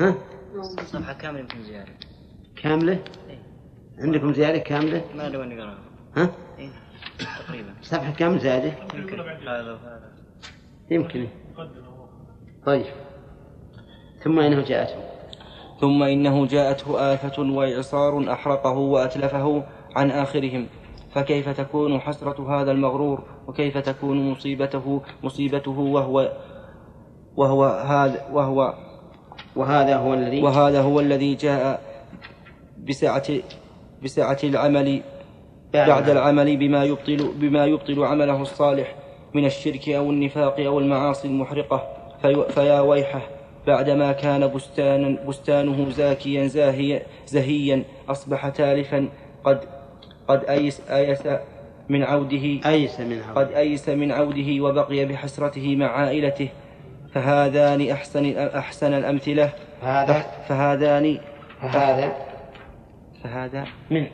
ها؟ صفحة كاملة يمكن زيادة كاملة؟ إيه. عندكم زيادة كاملة؟ ما أدري وين نقراها ها؟ إيه تقريبا صفحة كاملة زيادة؟ يمكن هذا وهذا يمكن طيب ثم إنه جاءته ثم إنه جاءته آفة وإعصار أحرقه وأتلفه عن آخرهم فكيف تكون حسرة هذا المغرور وكيف تكون مصيبته مصيبته وهو وهو هذا وهو وهذا هو الذي وهذا هو الذي جاء بسعة بسعة العمل بعد العمل بما يبطل بما يبطل عمله الصالح من الشرك أو النفاق أو المعاصي المحرقة. في فيا ويحه بعدما كان بستانا بستانه زاكيا زاهيا زهيا أصبح تالفا قد قد أيس أيس من عوده أيس من عوده. قد أيس من عوده وبقي بحسرته مع عائلته. فهذان أحسن أحسن الأمثلة. هذا فهذان هذا فهذا من؟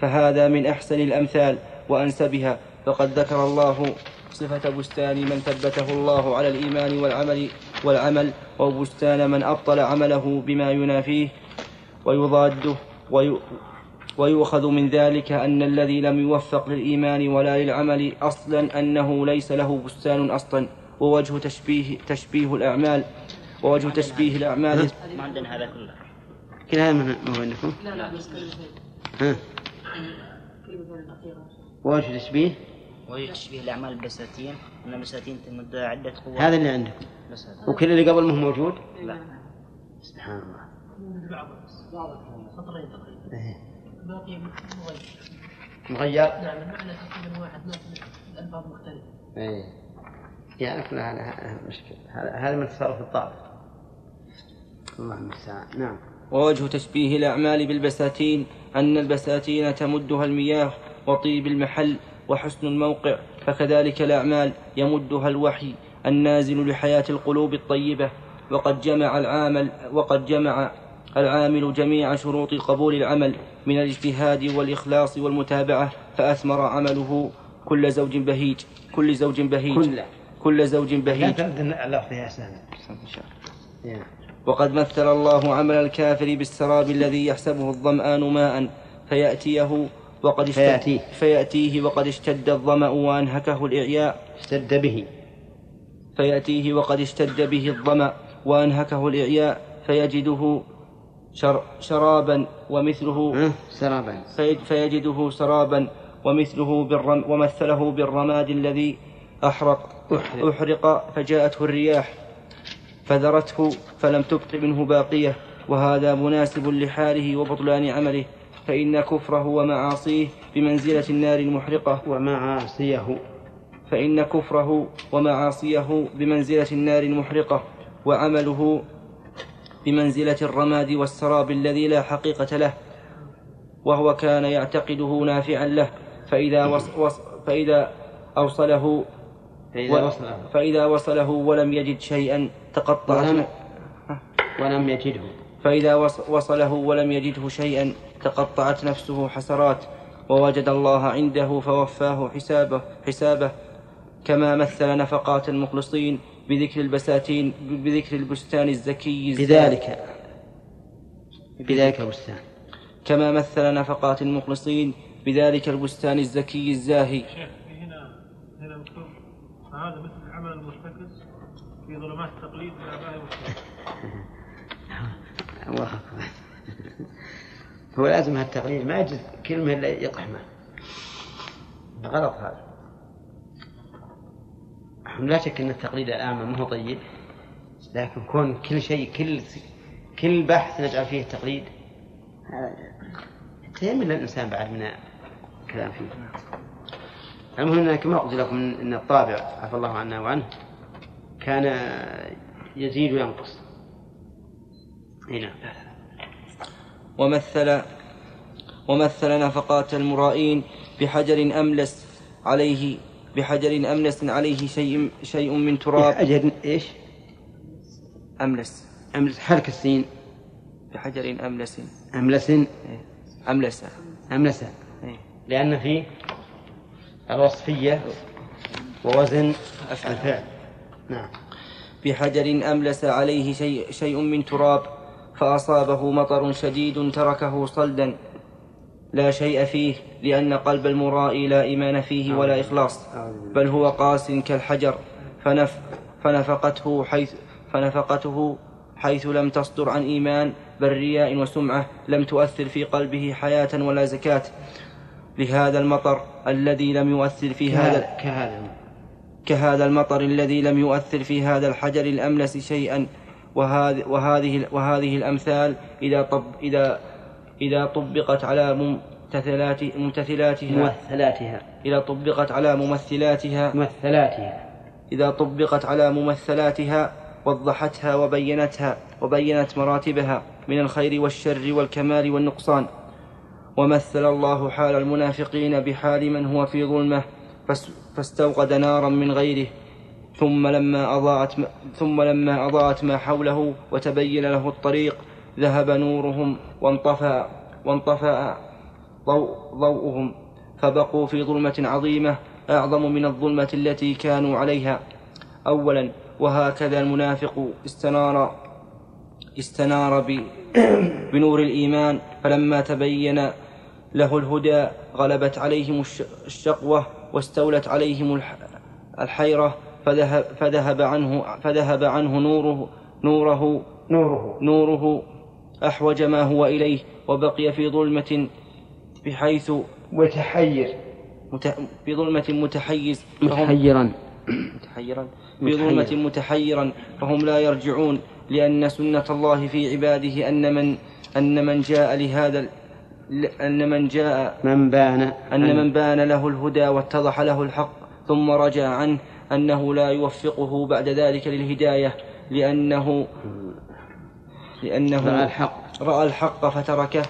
فهذا من أحسن الأمثال وأنسبها فقد ذكر الله صفة بستان من ثبته الله على الإيمان والعمل والعمل وبستان من أبطل عمله بما ينافيه ويضاده وي ويؤخذ من ذلك أن الذي لم يوفق للإيمان ولا للعمل أصلا أنه ليس له بستان أصلا. ووجه تشبيه تشبيه الأعمال ووجه تشبيه الأعمال. ما عندنا هذا كله. كل هذا من هو عندكم؟ لا لا ها. وجه تشبيه؟ وهي تشبيه الأعمال بالبساتين. أن البساتين تمد عدة قوات هذا اللي عندكم بساتين. وكل اللي قبل ما هو موجود؟ لا. سبحان الله. بعض بعض سطرين تقريبا. باقي مغير. مغير نعم المعنى تقريبا واحد لكن الألفاظ مختلفة. إيه. يعني كل هذا مشكلة. هذا من تصرف الضعف الله المستعان. نعم. ووجه تشبيه الأعمال بالبساتين أن البساتين تمدها المياه وطيب المحل وحسن الموقع فكذلك الأعمال يمدها الوحي النازل لحياة القلوب الطيبة. وقد جمع العامل وقد جمع العامل جميع شروط قبول العمل من الاجتهاد والإخلاص والمتابعة فأثمر عمله كل زوج بهيج. كل زوج بهيج. كل كل زوج لا بهيج. سامي إيه. وقد مثل الله عمل الكافر بالسراب الذي يحسبه الظمآن ماء فيأتيه وقد فيأتيه. فيأتيه وقد اشتد الظمأ وأنهكه الإعياء. اشتد به. فيأتيه وقد اشتد به الظمأ وأنهكه الإعياء. فيجده شر شرابا ومثله سرابا. في- فيجده سرابا ومثله بالرم ومثله بالرماد الذي أحرق أحرق. فجاءته الرياح فذرته فلم تبق منه باقية وهذا مناسب لحاله وبطلان عمله فإن كفره ومعاصيه بمنزلة النار المحرقة ومعاصيه فإن كفره ومعاصيه بمنزلة النار المحرقة وعمله بمنزلة الرماد والسراب الذي لا حقيقة له وهو كان يعتقده نافعا له فإذا وص وص فإذا أوصله فإذا و- وصله. فإذا وصله ولم يجد شيئا تقطعت ولم ولم يجده. فإذا وص- وصله ولم يجده شيئا تقطعت نفسه حسرات. ووجد الله عنده فوفاه حسابه حسابه. كما مثل نفقات المخلصين بذكر البساتين بذكر البستان الزكي الزاهي. بذلك. بذلك. البستان. كما مثل نفقات المخلصين بذلك البستان الزكي الزاهي شيخ في هنا هنا مكتوب هذا مثل العمل المرتكز في ظلمات التقليد والسلف الله أكبر هو لازم هالتقليد ما يجوز كلمة إلا يقحمه. غلط هذا. لا شك أن التقليد الآن ما هو طيب لكن كون كل شيء كل كل بحث نجعل فيه تقليد. هذا يتهم الإنسان بعد من الكلام فيه. المهم أن كما قلت لكم أن الطابع عفى الله عنا وعنه كان يزيد وينقص. هنا ومثل ومثل نفقات المرائين بحجر أملس عليه بحجر أملس عليه شيء شيء من تراب. أجل إيش؟ أملس. أملس حرك السين. بحجر أملس. أملس. أملس. أملس. إيه. لأن فيه الوصفية ووزن الفعل نعم. بحجر أملس عليه شيء, شيء من تراب فأصابه مطر شديد تركه صلدا. لا شيء فيه لأن قلب المرائي لا إيمان فيه ولا إخلاص بل هو قاس كالحجر فنف فنفقته حيث فنفقته حيث لم تصدر عن إيمان بل رياء وسمعة لم تؤثر في قلبه حياة ولا زكاة. لهذا المطر الذي لم يؤثر في هذا كهذا كهذا المطر الذي لم يؤثر في هذا الحجر الأملس شيئا. وهذه وهذه وهذه الأمثال إذا طب إذا إذا طبقت على ممتثلات ممتثلاتها ممثلاتها. إذا طبقت على ممثلاتها ممثلاتها. إذا طبقت على ممثلاتها وضحتها وبينتها وبينت مراتبها من الخير والشر والكمال والنقصان. ومثل الله حال المنافقين بحال من هو في ظلمة فاس- فاستوقد نارا من غيره ثم لما أضاءت ما ثم لما أضاءت ما حوله وتبين له الطريق ذهب نورهم وانطفأ وانطفأ ضوء ضوءهم فبقوا في ظلمة عظيمة أعظم من الظلمة التي كانوا عليها. أولا وهكذا المنافق استنار استنار بنور الإيمان فلما تبين له الهدى غلبت عليهم الش- الشقوة واستولت عليهم الح- الحيرة فذهب, فذهب عنه فذهب عنه نوره نوره نوره. نوره أحوج ما هو إليه وبقي في ظلمة بحيث متحير. مت... في ظلمة متحيز متحيرا. متحيرا. في. ظلمة متحيرا فهم لا يرجعون لأن سنة الله في عباده أن من أن من جاء لهذا أن من جاء من بان أن من بان له الهدى واتضح له الحق ثم رجع عنه أنه لا يوفقه بعد ذلك للهداية لأنه لأنه رأى الحق. رأى الحق فتركه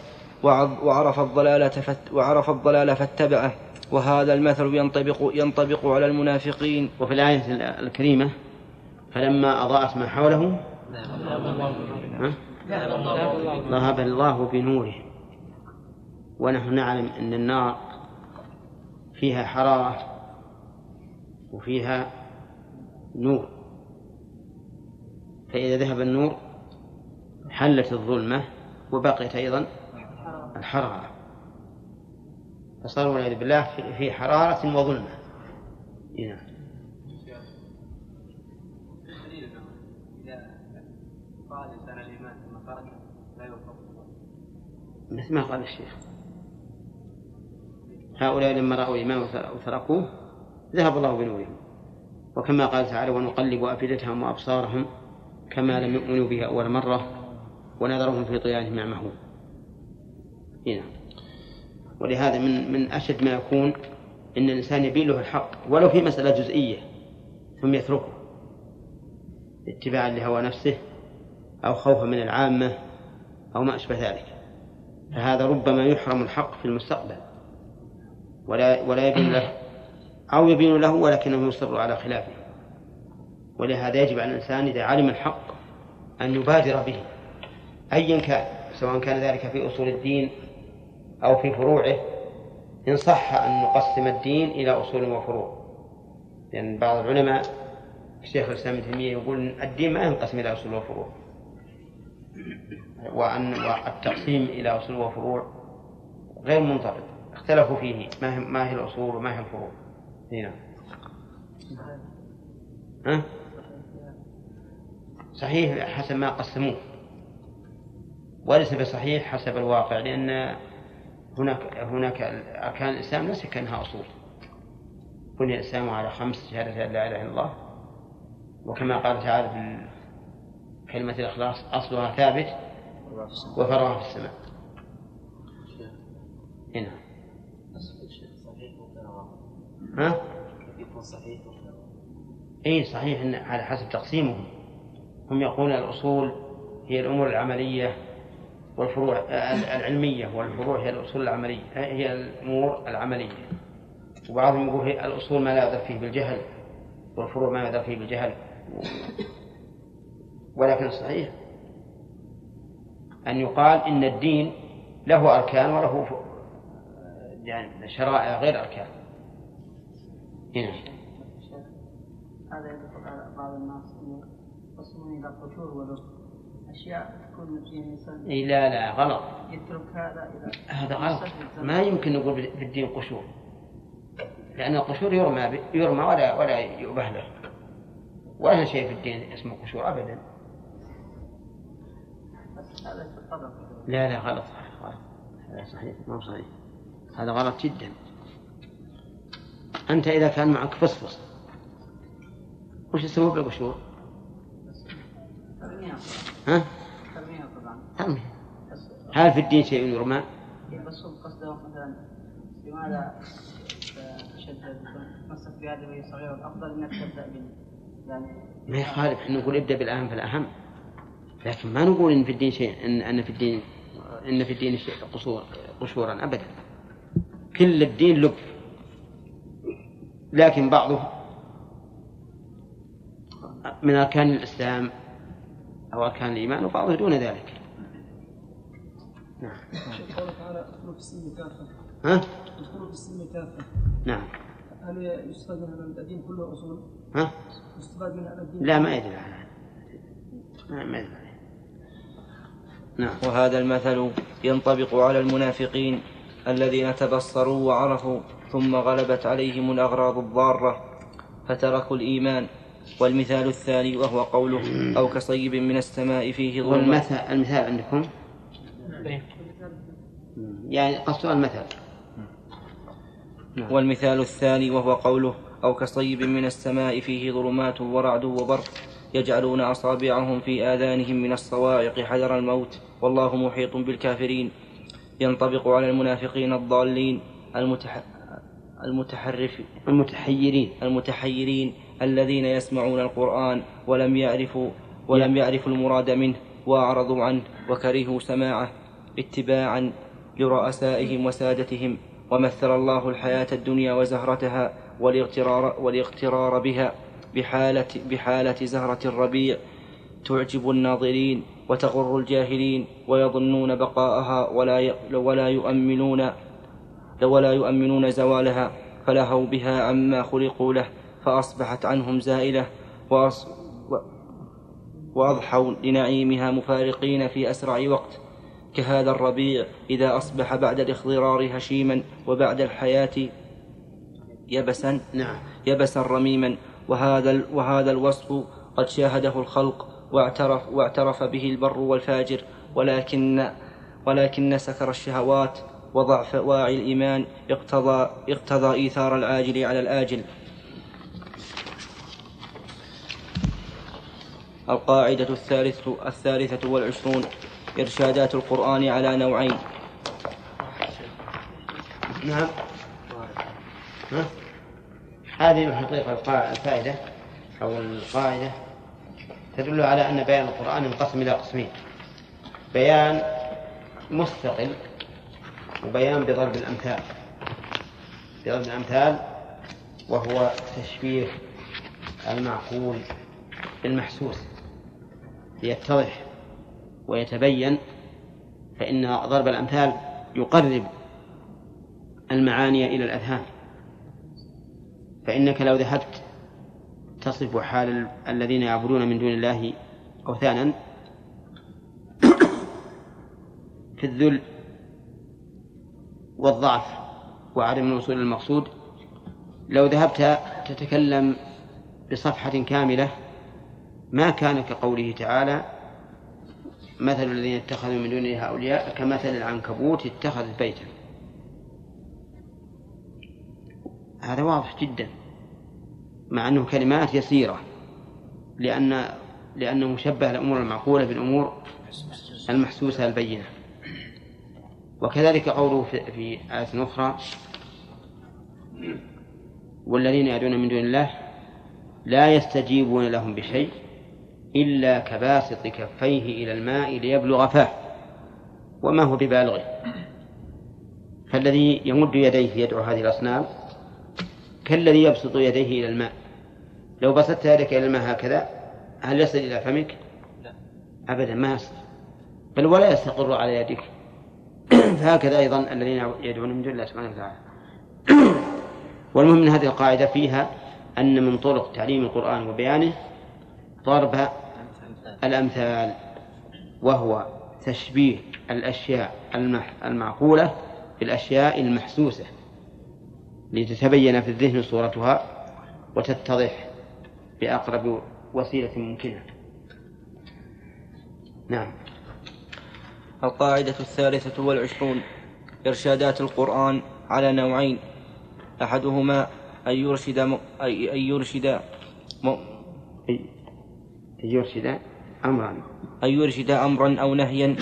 وعرف الضلالة وعرف الضلال فاتبعه وهذا المثل ينطبق ينطبق على المنافقين. وفي الآية الكريمة فلما أضاءت ما حوله؟ ذهب الله بنوره. ونحن نعلم أن النار فيها حرارة وفيها نور. فإذا ذهب النور حلت الظلمة وبقيت أيضا الحرارة. فصار والعياذ بالله في- حرارة وظلمة. نعم. مثل ما قال الشيخ. هؤلاء لما رأوا الإيمان وتر- وتركوه ذهب الله بنورهم. وكما قال تعالى ونقلب أفئدتهم وأبصارهم كما لم يؤمنوا به أول مرة ونذرهم في طغيانهم يعمهون. هنا ولهذا من من أشد ما يكون أن الإنسان يبين له الحق ولو في مسألة جزئية ثم يتركه اتباعا لهوى نفسه أو خوفا من العامة أو ما أشبه ذلك. فهذا ربما يحرم الحق في المستقبل. ولا ولا يبين له أو يبين له ولكنه يصر على خلافه. ولهذا يجب على الإنسان إذا علم الحق أن يبادر به أيا كان سواء كان ذلك في أصول الدين أو في فروعه إن صح أن نقسم الدين إلى أصول وفروع. لأن بعض العلماء الشيخ الإسلام ابن تيمية يقول الدين ما ينقسم إلى أصول وفروع. وأن التقسيم إلى أصول وفروع غير منضبط اختلفوا فيه. ما هي, ما هي الأصول وما هي الفروع. هنا ها؟ صحيح حسب ما قسموه. وليس بصحيح حسب الواقع لأن هناك هناك أركان الإسلام ليس كأنها أصول. بني الإسلام على خمس شهادة لا إله إلا الله. وكما قال تعالى في كلمة الإخلاص أصلها ثابت وفرعها في السماء. هنا ها؟ اي صحيح. إن على حسب تقسيمهم. هم يقولون الأصول هي الأمور العملية والفروع العلمية والفروع هي الأصول العملية هي الأمور العملية. وبعضهم يقول هي الأصول ما لا يقدر فيه بالجهل والفروع ما يقدر فيه بالجهل. ولكن الصحيح أن يقال إن الدين له أركان وله يعني شرائع غير أركان. هنا هذا يدخل على بعض الناس أن يقسمون إلى قشور ولب أشياء تكون في الإنسان إي لا لا غلط يترك هذا هذا غلط ما يمكن نقول في الدين قشور لأن القشور يرمى يرمى ولا ولا يؤبه له ولا شيء في الدين اسمه قشور هذا يتطرق لا لا غلط غلط هذا صحيح ما هو صحيح هذا غلط جدا أنت إذا كان معك فصفص وش تسوي بالقشور؟ ترميها. ها؟ ترميها طبعا. ترمي بس هل في الدين شيء يرمى؟ بس هو قصده مثلا لماذا تشدد تمسك بهذه وهي صغيرة الأفضل أنك تبدأ بال يعني ما يخالف إحنا نقول ابدأ بالاهم فالاهم لكن ما نقول إن في الدين شيء ان إن في الدين إن في الدين شيء قصور قشورا ابدا. كل الدين لب. لكن بعضه من أركان الإسلام أو أركان الإيمان وبعضه دون ذلك. نعم. قوله تعالى ادخلوا في السلم كافة. ها؟ ادخلوا في السلم كافة. نعم. هل يستفاد من هذا الدين كله أصول؟ ها؟ يستفاد من هذا الدين لا ما يدري على هذا. ما عليه. نعم. وهذا المثل ينطبق على المنافقين الذين تبصروا وعرفوا ثم غلبت عليهم الأغراض الضارة فتركوا الإيمان. والمثال الثاني وهو قوله أو كصيب من السماء فيه ظلمات والمثل المثال عندكم؟ يعني قصدوا المثل. نعم. والمثال الثاني وهو قوله أو كصيب من السماء فيه ظلمات ورعد وبرق يجعلون أصابعهم في آذانهم من الصواعق حذر الموت. والله محيط بالكافرين. ينطبق على المنافقين الضالين المتح... المتحرف المتحيرين المتحيرين الذين يسمعون القرآن ولم يعرفوا ولم يعرفوا المراد منه وأعرضوا عنه وكرهوا سماعه اتباعا لرؤسائهم وسادتهم ومثل الله الحياة الدنيا وزهرتها والاغترار, والاغترار بها بحالة, بحالة زهرة الربيع. تعجب الناظرين وتغر الجاهلين ويظنون بقاءها ولا ولا يؤمنون ولا يؤمنون زوالها فلهوا بها عما خلقوا له فأصبحت عنهم زائلة وأص و- وأضحوا لنعيمها مفارقين في أسرع وقت. كهذا الربيع إذا أصبح بعد الاخضرار هشيما وبعد الحياة يبسا نعم. يبسا رميما. وهذا ال- وهذا الوصف قد شاهده الخلق واعترف واعترف به البر والفاجر ولكن ولكن سكر الشهوات وضعف واعي الإيمان اقتضى اقتضى إيثار العاجل على الآجل. القاعدة الثالثة الثالثة والعشرون إرشادات القرآن على نوعين. نعم؟ هذه الحقيقة الفائدة أو القاعدة تدل على أن بيان القرآن ينقسم إلى قسمين. بيان مستقل وبيان بضرب الأمثال. بضرب الأمثال وهو تشبيه المعقول بالمحسوس ليتضح ويتبين فإن ضرب الأمثال يقرب المعاني إلى الأذهان. فإنك لو ذهبت تصف حال ال- الذين يعبدون من دون الله أوثانا في الذل والضعف وعدم الوصول المقصود لو ذهبت تتكلم بصفحة كاملة ما كان كقوله تعالى مثل الذين اتخذوا من دونه أولياء كمثل العنكبوت اتخذت بيتا هذا واضح جدا مع أنه كلمات يسيرة لأن لأنه مشبه الأمور المعقولة بالأمور المحسوسة البينة. وكذلك قوله في, آية أخرى والذين يدعون من دون الله لا يستجيبون لهم بشيء إلا كباسط كفيه إلى الماء ليبلغ فاه وما هو ببالغه. فالذي يمد يديه يدعو هذه الأصنام كالذي يبسط يديه إلى الماء. لو بسطت يدك إلى الماء هكذا هل يصل إلى فمك؟ لا. أبدا ما يصل. بل ولا يستقر على يدك. فهكذا أيضا الذين يدعون من دون الله سبحانه وتعالى. والمهم من هذه القاعدة فيها أن من طرق تعليم القرآن وبيانه ضرب الأمثال وهو تشبيه الأشياء المعقولة بالأشياء المحسوسة لتتبين في الذهن صورتها وتتضح بأقرب وسيلة ممكنة. نعم. القاعدة الثالثة والعشرون إرشادات القرآن على نوعين. أحدهما أن يرشد م... أي أن يرشد م... أن يرشد أمرا. أن يرشد أمرا أو نهيا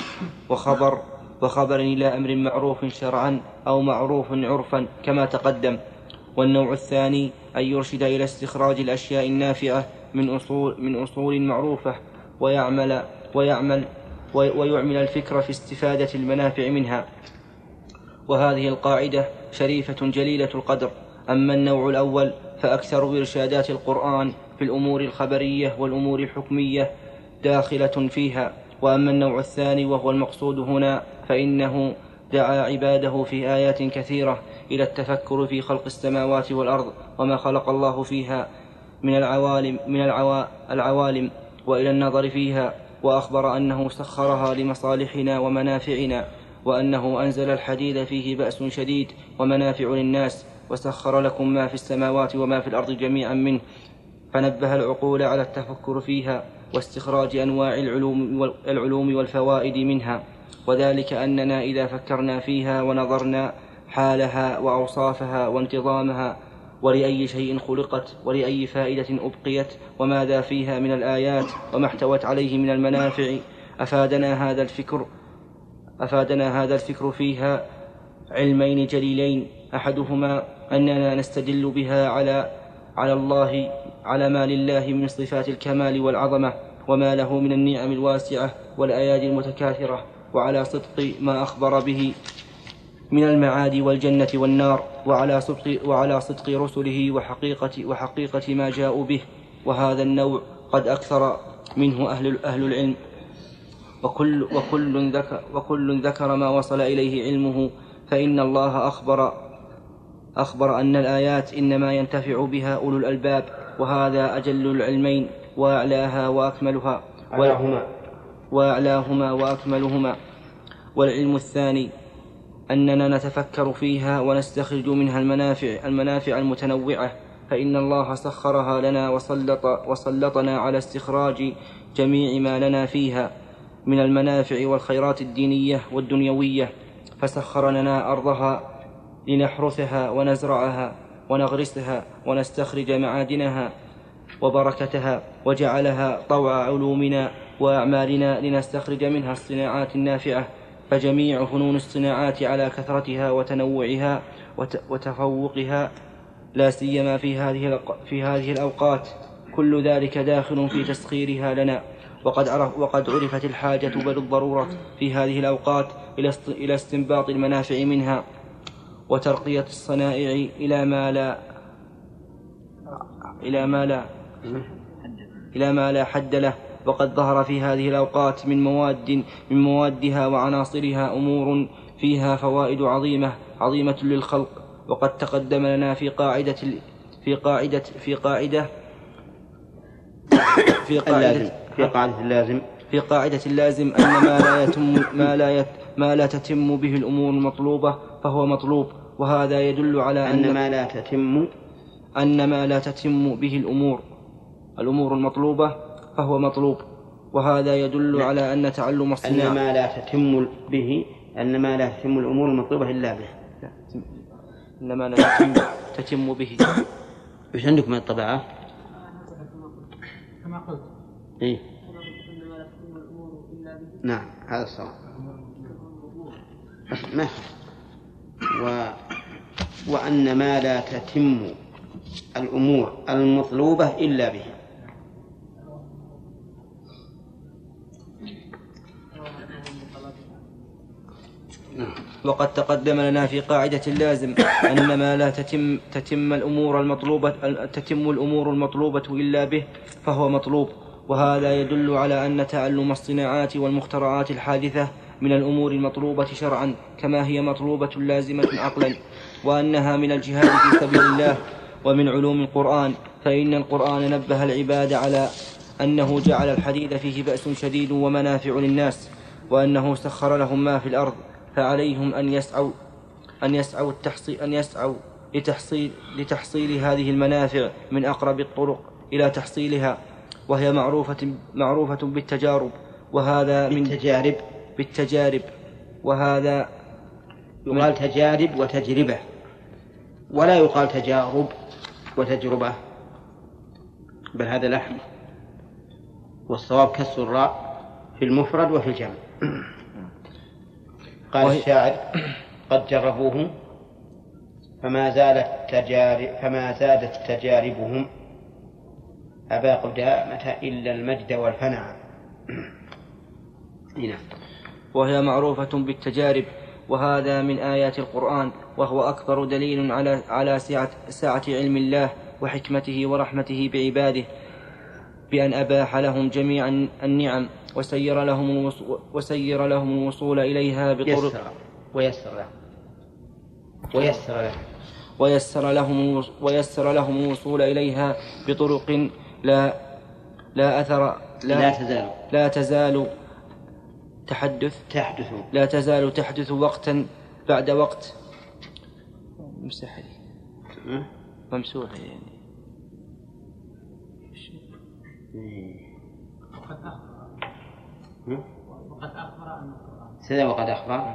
وخبر وخبرا إلى أمر معروف شرعا أو معروف عرفا كما تقدم. والنوع الثاني أن يرشد إلى استخراج الأشياء النافعة من أصول من أصول معروفة ويعمل ويعمل ويعمل الفكر في استفادة المنافع منها. وهذه القاعدة شريفة جليلة القدر. أما النوع الأول فأكثر إرشادات القرآن في الأمور الخبرية والأمور الحكمية داخلة فيها. وأما النوع الثاني وهو المقصود هنا فإنه دعا عباده في آيات كثيرة إلى التفكر في خلق السماوات والأرض وما خلق الله فيها من العوالم من العوا العوالم وإلى النظر فيها. وأخبر أنه سخرها لمصالحنا ومنافعنا وأنه أنزل الحديد فيه بأس شديد ومنافع للناس وسخر لكم ما في السماوات وما في الأرض جميعا منه فنبه العقول على التفكر فيها واستخراج أنواع العلوم, العلوم والفوائد منها وذلك أننا إذا فكرنا فيها ونظرنا حالها وأوصافها وانتظامها ولأي شيء خلقت ولأي فائدة أبقيت وماذا فيها من الآيات وما احتوت عليه من المنافع أفادنا هذا الفكر أفادنا هذا الفكر فيها علمين جليلين أحدهما أننا نستدل بها على على الله على ما لله من صفات الكمال والعظمة وما له من النعم الواسعة والأيادي المتكاثرة وعلى صدق ما أخبر به. من المعاد والجنة والنار وعلى صدق وعلى صدق رسله وحقيقة وحقيقة ما جاءوا به. وهذا النوع قد أكثر منه أهل أهل العلم. وكل وكل ذكر وكل ذكر ما وصل إليه علمه فإن الله أخبر أخبر أن الآيات إنما ينتفع بها أولو الألباب وهذا أجل العلمين وأعلاها وأكملها. أعلاهما. وأعلاهما وأكملهما. والعلم الثاني أننا نتفكر فيها ونستخرج منها المنافع المنافع المتنوعة. فإن الله سخرها لنا وسلط وسلطنا على استخراج جميع ما لنا فيها من المنافع والخيرات الدينية والدنيوية. فسخر لنا أرضها لنحرثها ونزرعها ونغرسها ونستخرج معادنها وبركتها وجعلها طوع علومنا وأعمالنا لنستخرج منها الصناعات النافعة. فجميع فنون الصناعات على كثرتها وتنوعها وتفوقها لا سيما في هذه في هذه الأوقات. كل ذلك داخل في تسخيرها لنا. وقد عرف وقد عرفت الحاجة بل الضرورة في هذه الأوقات إلى إلى استنباط المنافع منها وترقية الصنائع إلى ما لا إلى ما لا إلى ما لا حد له. وقد ظهر في هذه الأوقات من مواد من موادها وعناصرها أمور فيها فوائد عظيمة عظيمة للخلق. وقد تقدم لنا في قاعدة في قاعدة في قاعدة في قاعدة في قاعدة اللازم. في قاعدة اللازم أن ما لا يتم ما لا يت ما لا تتم به الأمور المطلوبة فهو مطلوب. وهذا يدل على أن ما لا تتم أن ما لا تتم به الأمور الأمور المطلوبة فهو مطلوب وهذا يدل على أن تعلم الصناعة أن ما لا تتم به أن ما لا تتم الأمور المطلوبة إلا به. أن ما لا تتم, تتم به. وش عندكم من الطبعات؟ كما قلت. إيه؟ نعم هذا الصواب. ما و وأن ما لا تتم الأمور المطلوبة إلا به. وقد تقدم لنا في قاعدة اللازم أن ما لا تتم تتم الأمور المطلوبة تتم الأمور المطلوبة إلا به فهو مطلوب وهذا يدل على أن تعلم الصناعات والمخترعات الحادثة من الأمور المطلوبة شرعا كما هي مطلوبة لازمة عقلا وأنها من الجهاد في سبيل الله ومن علوم القرآن فإن القرآن نبه العباد على أنه جعل الحديد فيه بأس شديد ومنافع للناس وأنه سخر لهم ما في الأرض فعليهم أن يسعوا أن يسعوا التحصيل أن يسعوا لتحصيل لتحصيل هذه المنافع من أقرب الطرق إلى تحصيلها وهي معروفة معروفة بالتجارب وهذا من بالتجارب. بالتجارب وهذا يقال تجارب وتجربة. ولا يقال تجارب وتجربة. بل هذا لحن والصواب كسر الراء في المفرد وفي الجمع. قال وهي- الشاعر قد جربوه فما زالت تجارب فما زادت تجاربهم. أبا قدامة إلا المجد والفنع نعم وهي معروفة بالتجارب وهذا من آيات القرآن وهو أكبر دليل على على سعة سعة علم الله وحكمته ورحمته بعباده. بأن أباح لهم جميع النعم وسير لهم الوصول وسير لهم الوصول إليها بطرق يسر. ويسر له. ويسر له. ويسر لهم ويسر لهم الوصول إليها بطرق لا لا أثر لا لا, تزال. لا تزال تحدث. تحدث. لا تزال تحدث وقتا بعد وقت. ها؟ ممسوحة يعني. وقد أخبر؟ وقد أخبر أن القرآن سيدنا وقد أخبر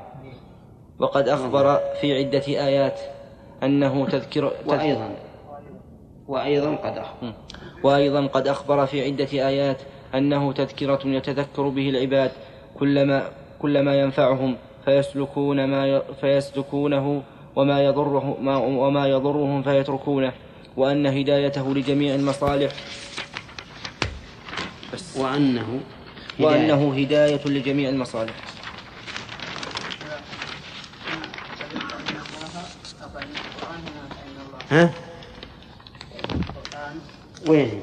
وقد أخبر في عدة آيات أنه تذكر وأيضا وأيضا قد أخبر. وأيضا قد أخبر في عدة آيات أنه تذكرة يتذكر به العباد كلما كلما ينفعهم فيسلكون ما. فيسلكونه وما يضره ما... وما يضرهم فيتركونه وأن هدايته لجميع المصالح بس. وأنه هداية. وأنه هداية لجميع المصالح. ها؟ القرآن. وين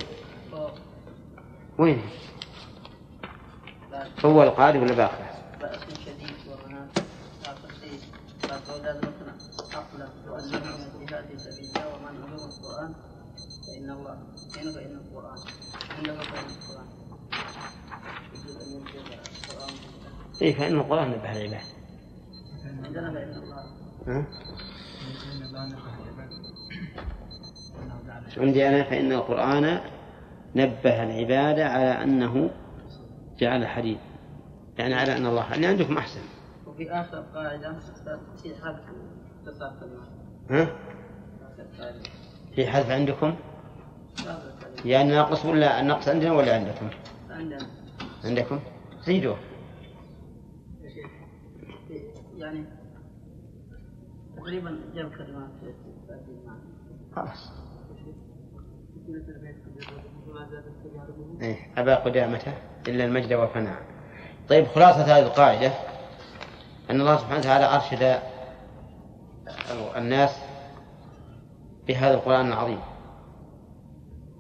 وين هو القارئ ولا باقي؟ شديد وهناك آخر شيء فأولاد مثنى أقلم تؤلم من الجهاد في سبيل الله ومن علوم القرآن فإن الله حين فإن القرآن عندما فإن القرآن يجوز أن يوجد القرآن إيه فإن القرآن نبه العباد. الله؟ عندي أنا فإن القرآن نبه العباد على أنه جعل حديد يعني على أن الله اللي عندكم أحسن. وفي آخر قاعدة في كلمات ها؟ في حذف عندكم؟ يعني ناقص ولا النقص عندنا ولا عندكم؟ عندنا. عندكم؟ زيدوا يعني تقريبا جاب كلمات. خلاص. إيه أبا قدامة إلا المجد والفناء. طيب خلاصة هذه القاعدة أن الله سبحانه وتعالى أرشد الناس بهذا القرآن العظيم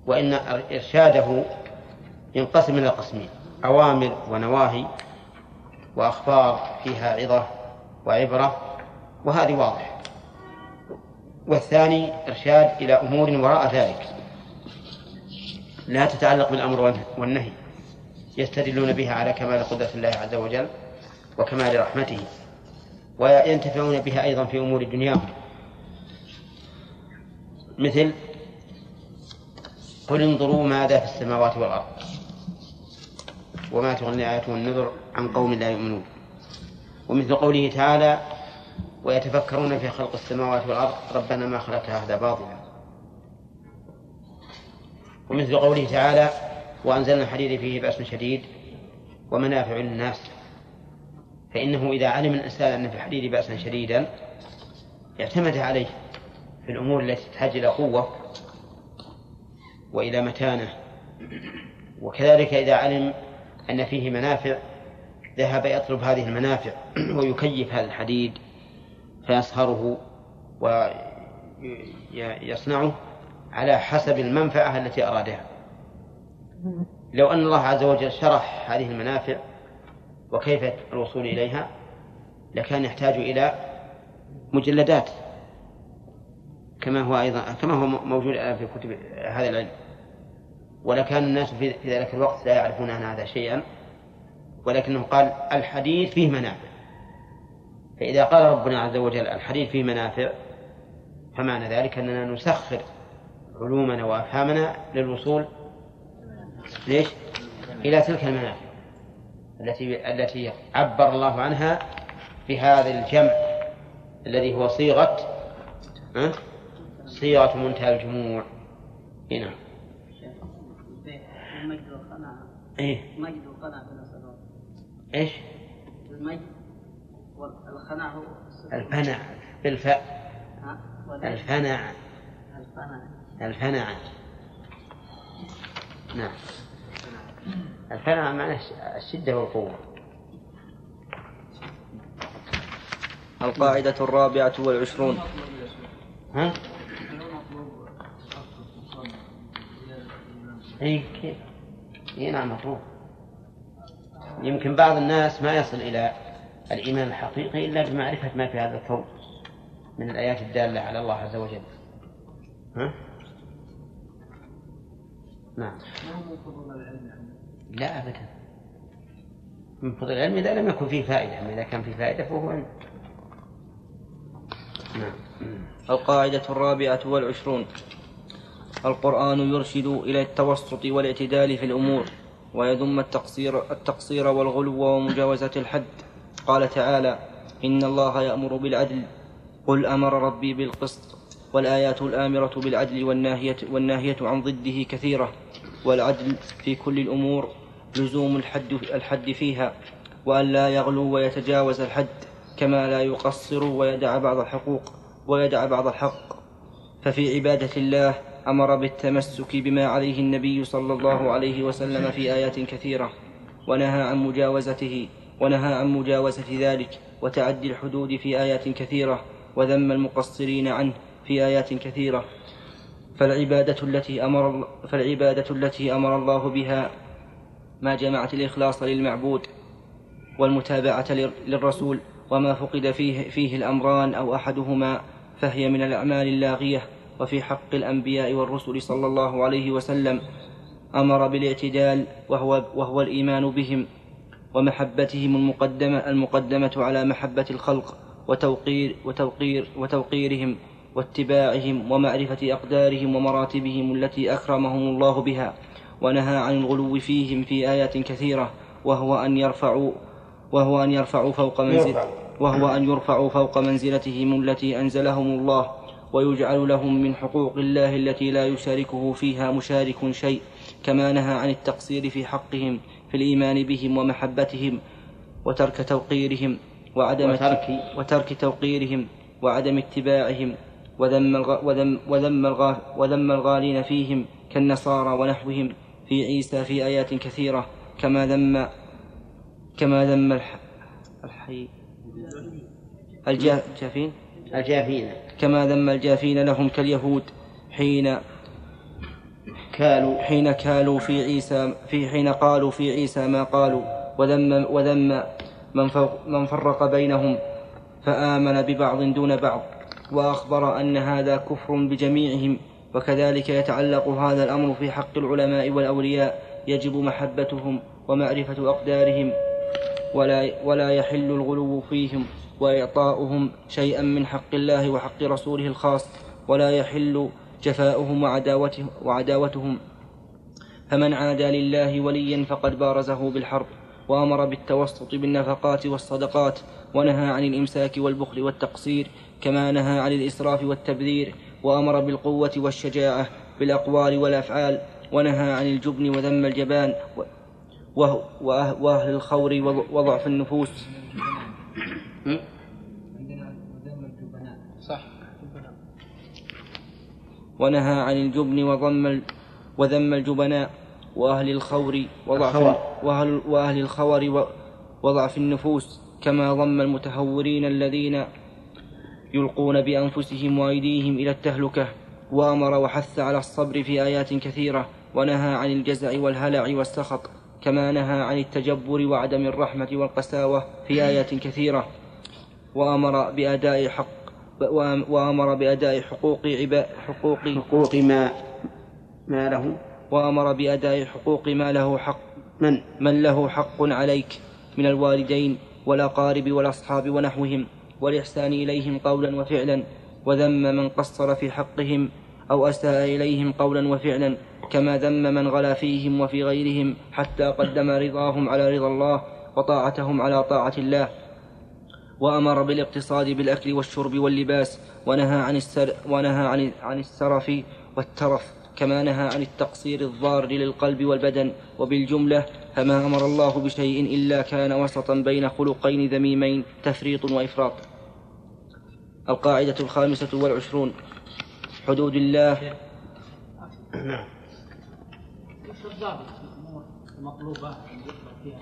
وإن إرشاده ينقسم إلى قسمين أوامر ونواهي وأخبار فيها عظة وعبرة وهذه واضح والثاني إرشاد إلى أمور وراء ذلك. لا تتعلق بالأمر والنهي يستدلون بها على كمال قدرة الله عز وجل وكمال رحمته. وينتفعون بها أيضا في أمور دنياهم مثل قل انظروا ماذا في السماوات والأرض. وما تغني الآيات والنذر عن قوم لا يؤمنون. ومثل قوله تعالى ويتفكرون في خلق السماوات والأرض ربنا ما خلقت هذا باطلا. ومثل قوله تعالى وأنزلنا الحديد فيه بأس شديد ومنافع للناس. فإنه إذا علم الإنسان أن في الحديد بأسا شديدا اعتمد عليه في الأمور التي تحتاج إلى قوة وإلى متانة. وكذلك إذا علم أن فيه منافع ذهب يطلب هذه المنافع ويكيف هذا الحديد فيصهره ويصنعه على حسب المنفعة التي أرادها. لو أن الله عز وجل شرح هذه المنافع وكيف الوصول إليها لكان يحتاج إلى مجلدات كما هو أيضا كما هو موجود الآن في كتب هذا العلم. ولكان الناس في ذلك الوقت لا يعرفون عن هذا شيئا. ولكنه قال الحديث فيه منافع. فإذا قال ربنا عز وجل الحديث فيه منافع فمعنى ذلك أننا نسخر علومنا وأفهامنا للوصول ليش؟ إلى تلك المنافع التي التي عبر الله عنها بهذا الجمع الذي هو صيغة؟ صيغة منتهى الجموع. هنا المجد والقناعة إيه. المجد والقناعة إيش؟ المجد والقناعة هو الفنع بالفاء الفنع. القناعة الفنع. نعم. الفنع معناه الشدة والقوة. القاعدة الرابعة والعشرون. ها؟ اي كيف؟ اي نعم مطلوب. يمكن بعض الناس ما يصل إلى الايمان الحقيقي إلا بمعرفة ما في هذا الكون من الآيات الدالة على الله عز وجل. ها؟ نعم. لا ابدا. من فضل العلم إذا لم يكن فيه فائدة أما إذا كان فيه فائدة فهو علم. نعم. القاعدة الرابعة والعشرون. القرآن يرشد إلى التوسط والإعتدال في الأمور. ويذم التقصير, التقصير والغلو ومجاوزة الحد. قال تعالى إن الله يأمر بالعدل قل أمر ربي بالقسط والآيات الآمرة بالعدل والناهية, والناهية عن ضده كثيرة والعدل في كل الأمور لزوم الحد, الحد فيها وأن لا يغلو ويتجاوز الحد كما لا يقصر ويدع بعض الحقوق ويدع بعض الحق. ففي عبادة الله أمر بالتمسك بما عليه النبي صلى الله عليه وسلم في آيات كثيرة ونهى عن مجاوزته ونهى عن مجاوزة ذلك وتعدي الحدود في آيات كثيرة وذم المقصرين عنه في آيات كثيرة. فالعبادة التي أمر فالعبادة التي أمر الله بها ما جمعت الإخلاص للمعبود والمتابعة للرسول وما فقد فيه, فيه الأمران أو أحدهما فهي من الأعمال اللاغية. وفي حق الأنبياء والرسل صلى الله عليه وسلم أمر بالاعتدال وهو, وهو الإيمان بهم ومحبتهم المقدمة المقدمة على محبة الخلق وتوقير وتوقير وتوقيرهم واتباعهم ومعرفة أقدارهم ومراتبهم التي أكرمهم الله بها ونهى عن الغلو فيهم في آيات كثيرة وهو أن يرفعوا وهو أن يرفعوا فوق منزل وهو أن يرفعوا فوق منزلتهم التي أنزلهم الله ويجعل لهم من حقوق الله التي لا يشاركه فيها مشارك شيء كما نهى عن التقصير في حقهم في الإيمان بهم ومحبتهم وترك توقيرهم وعدم وترك وترك توقيرهم وعدم اتباعهم وذم الغ... وذم وذم, الغ... وذم الغالين فيهم كالنصارى ونحوهم في عيسى في آيات كثيرة كما ذم كما ذم الح... الحي الجافين؟ الجافين. كما ذم الجافين لهم كاليهود حين كالوا حين كالوا في عيسى في حين قالوا في عيسى ما قالوا وذم وذم من, من فرق بينهم فآمن ببعض دون بعض وأخبر أن هذا كفر بجميعهم وكذلك يتعلق هذا الأمر في حق العلماء والأولياء يجب محبتهم ومعرفة أقدارهم ولا, ولا يحل الغلو فيهم. وإعطاؤهم شيئا من حق الله وحق رسوله الخاص ولا يحل جفاؤهم وعداوته وعداوتهم. فمن عادى لله وليا فقد بارزه بالحرب وأمر بالتوسط بالنفقات والصدقات ونهى عن الإمساك والبخل والتقصير كما نهى عن الإسراف والتبذير وأمر بالقوة والشجاعة بالأقوال والأفعال ونهى عن الجبن وذم الجبان وأهل الخور وضعف النفوس. صح. ونهى عن الجبن وضم وذم الجبناء وأهل الخور وضعف. وأهل, وأهل الخور وضعف النفوس كما ضم المتهورين الذين يلقون بأنفسهم وأيديهم إلى التهلكة وأمر وحث على الصبر في آيات كثيرة ونهى عن الجزع والهلع والسخط كما نهى عن التجبر وعدم الرحمة والقساوة في آيات كثيرة. وأمر بأداء حق وأمر بأداء حقوق عباد حقوق حقوق ما ما له. وأمر بأداء حقوق ما له حق. من؟ من له حق عليك من الوالدين والأقارب والأصحاب ونحوهم والإحسان إليهم قولا وفعلا وذم من قصر في حقهم أو أساء إليهم قولا وفعلا كما ذم من غلا فيهم وفي غيرهم حتى قدم رضاهم على رضا الله وطاعتهم على طاعة الله. وأمر بالاقتصاد بالأكل والشرب واللباس ونهى عن السر ونهى عن عن السرف والترف كما نهى عن التقصير الضار للقلب والبدن. وبالجملة فما أمر الله بشيء إلا كان وسطا بين خلقين ذميمين تفريط وإفراط. القاعدة الخامسة والعشرون. حدود الله. نعم. الضابط فيها؟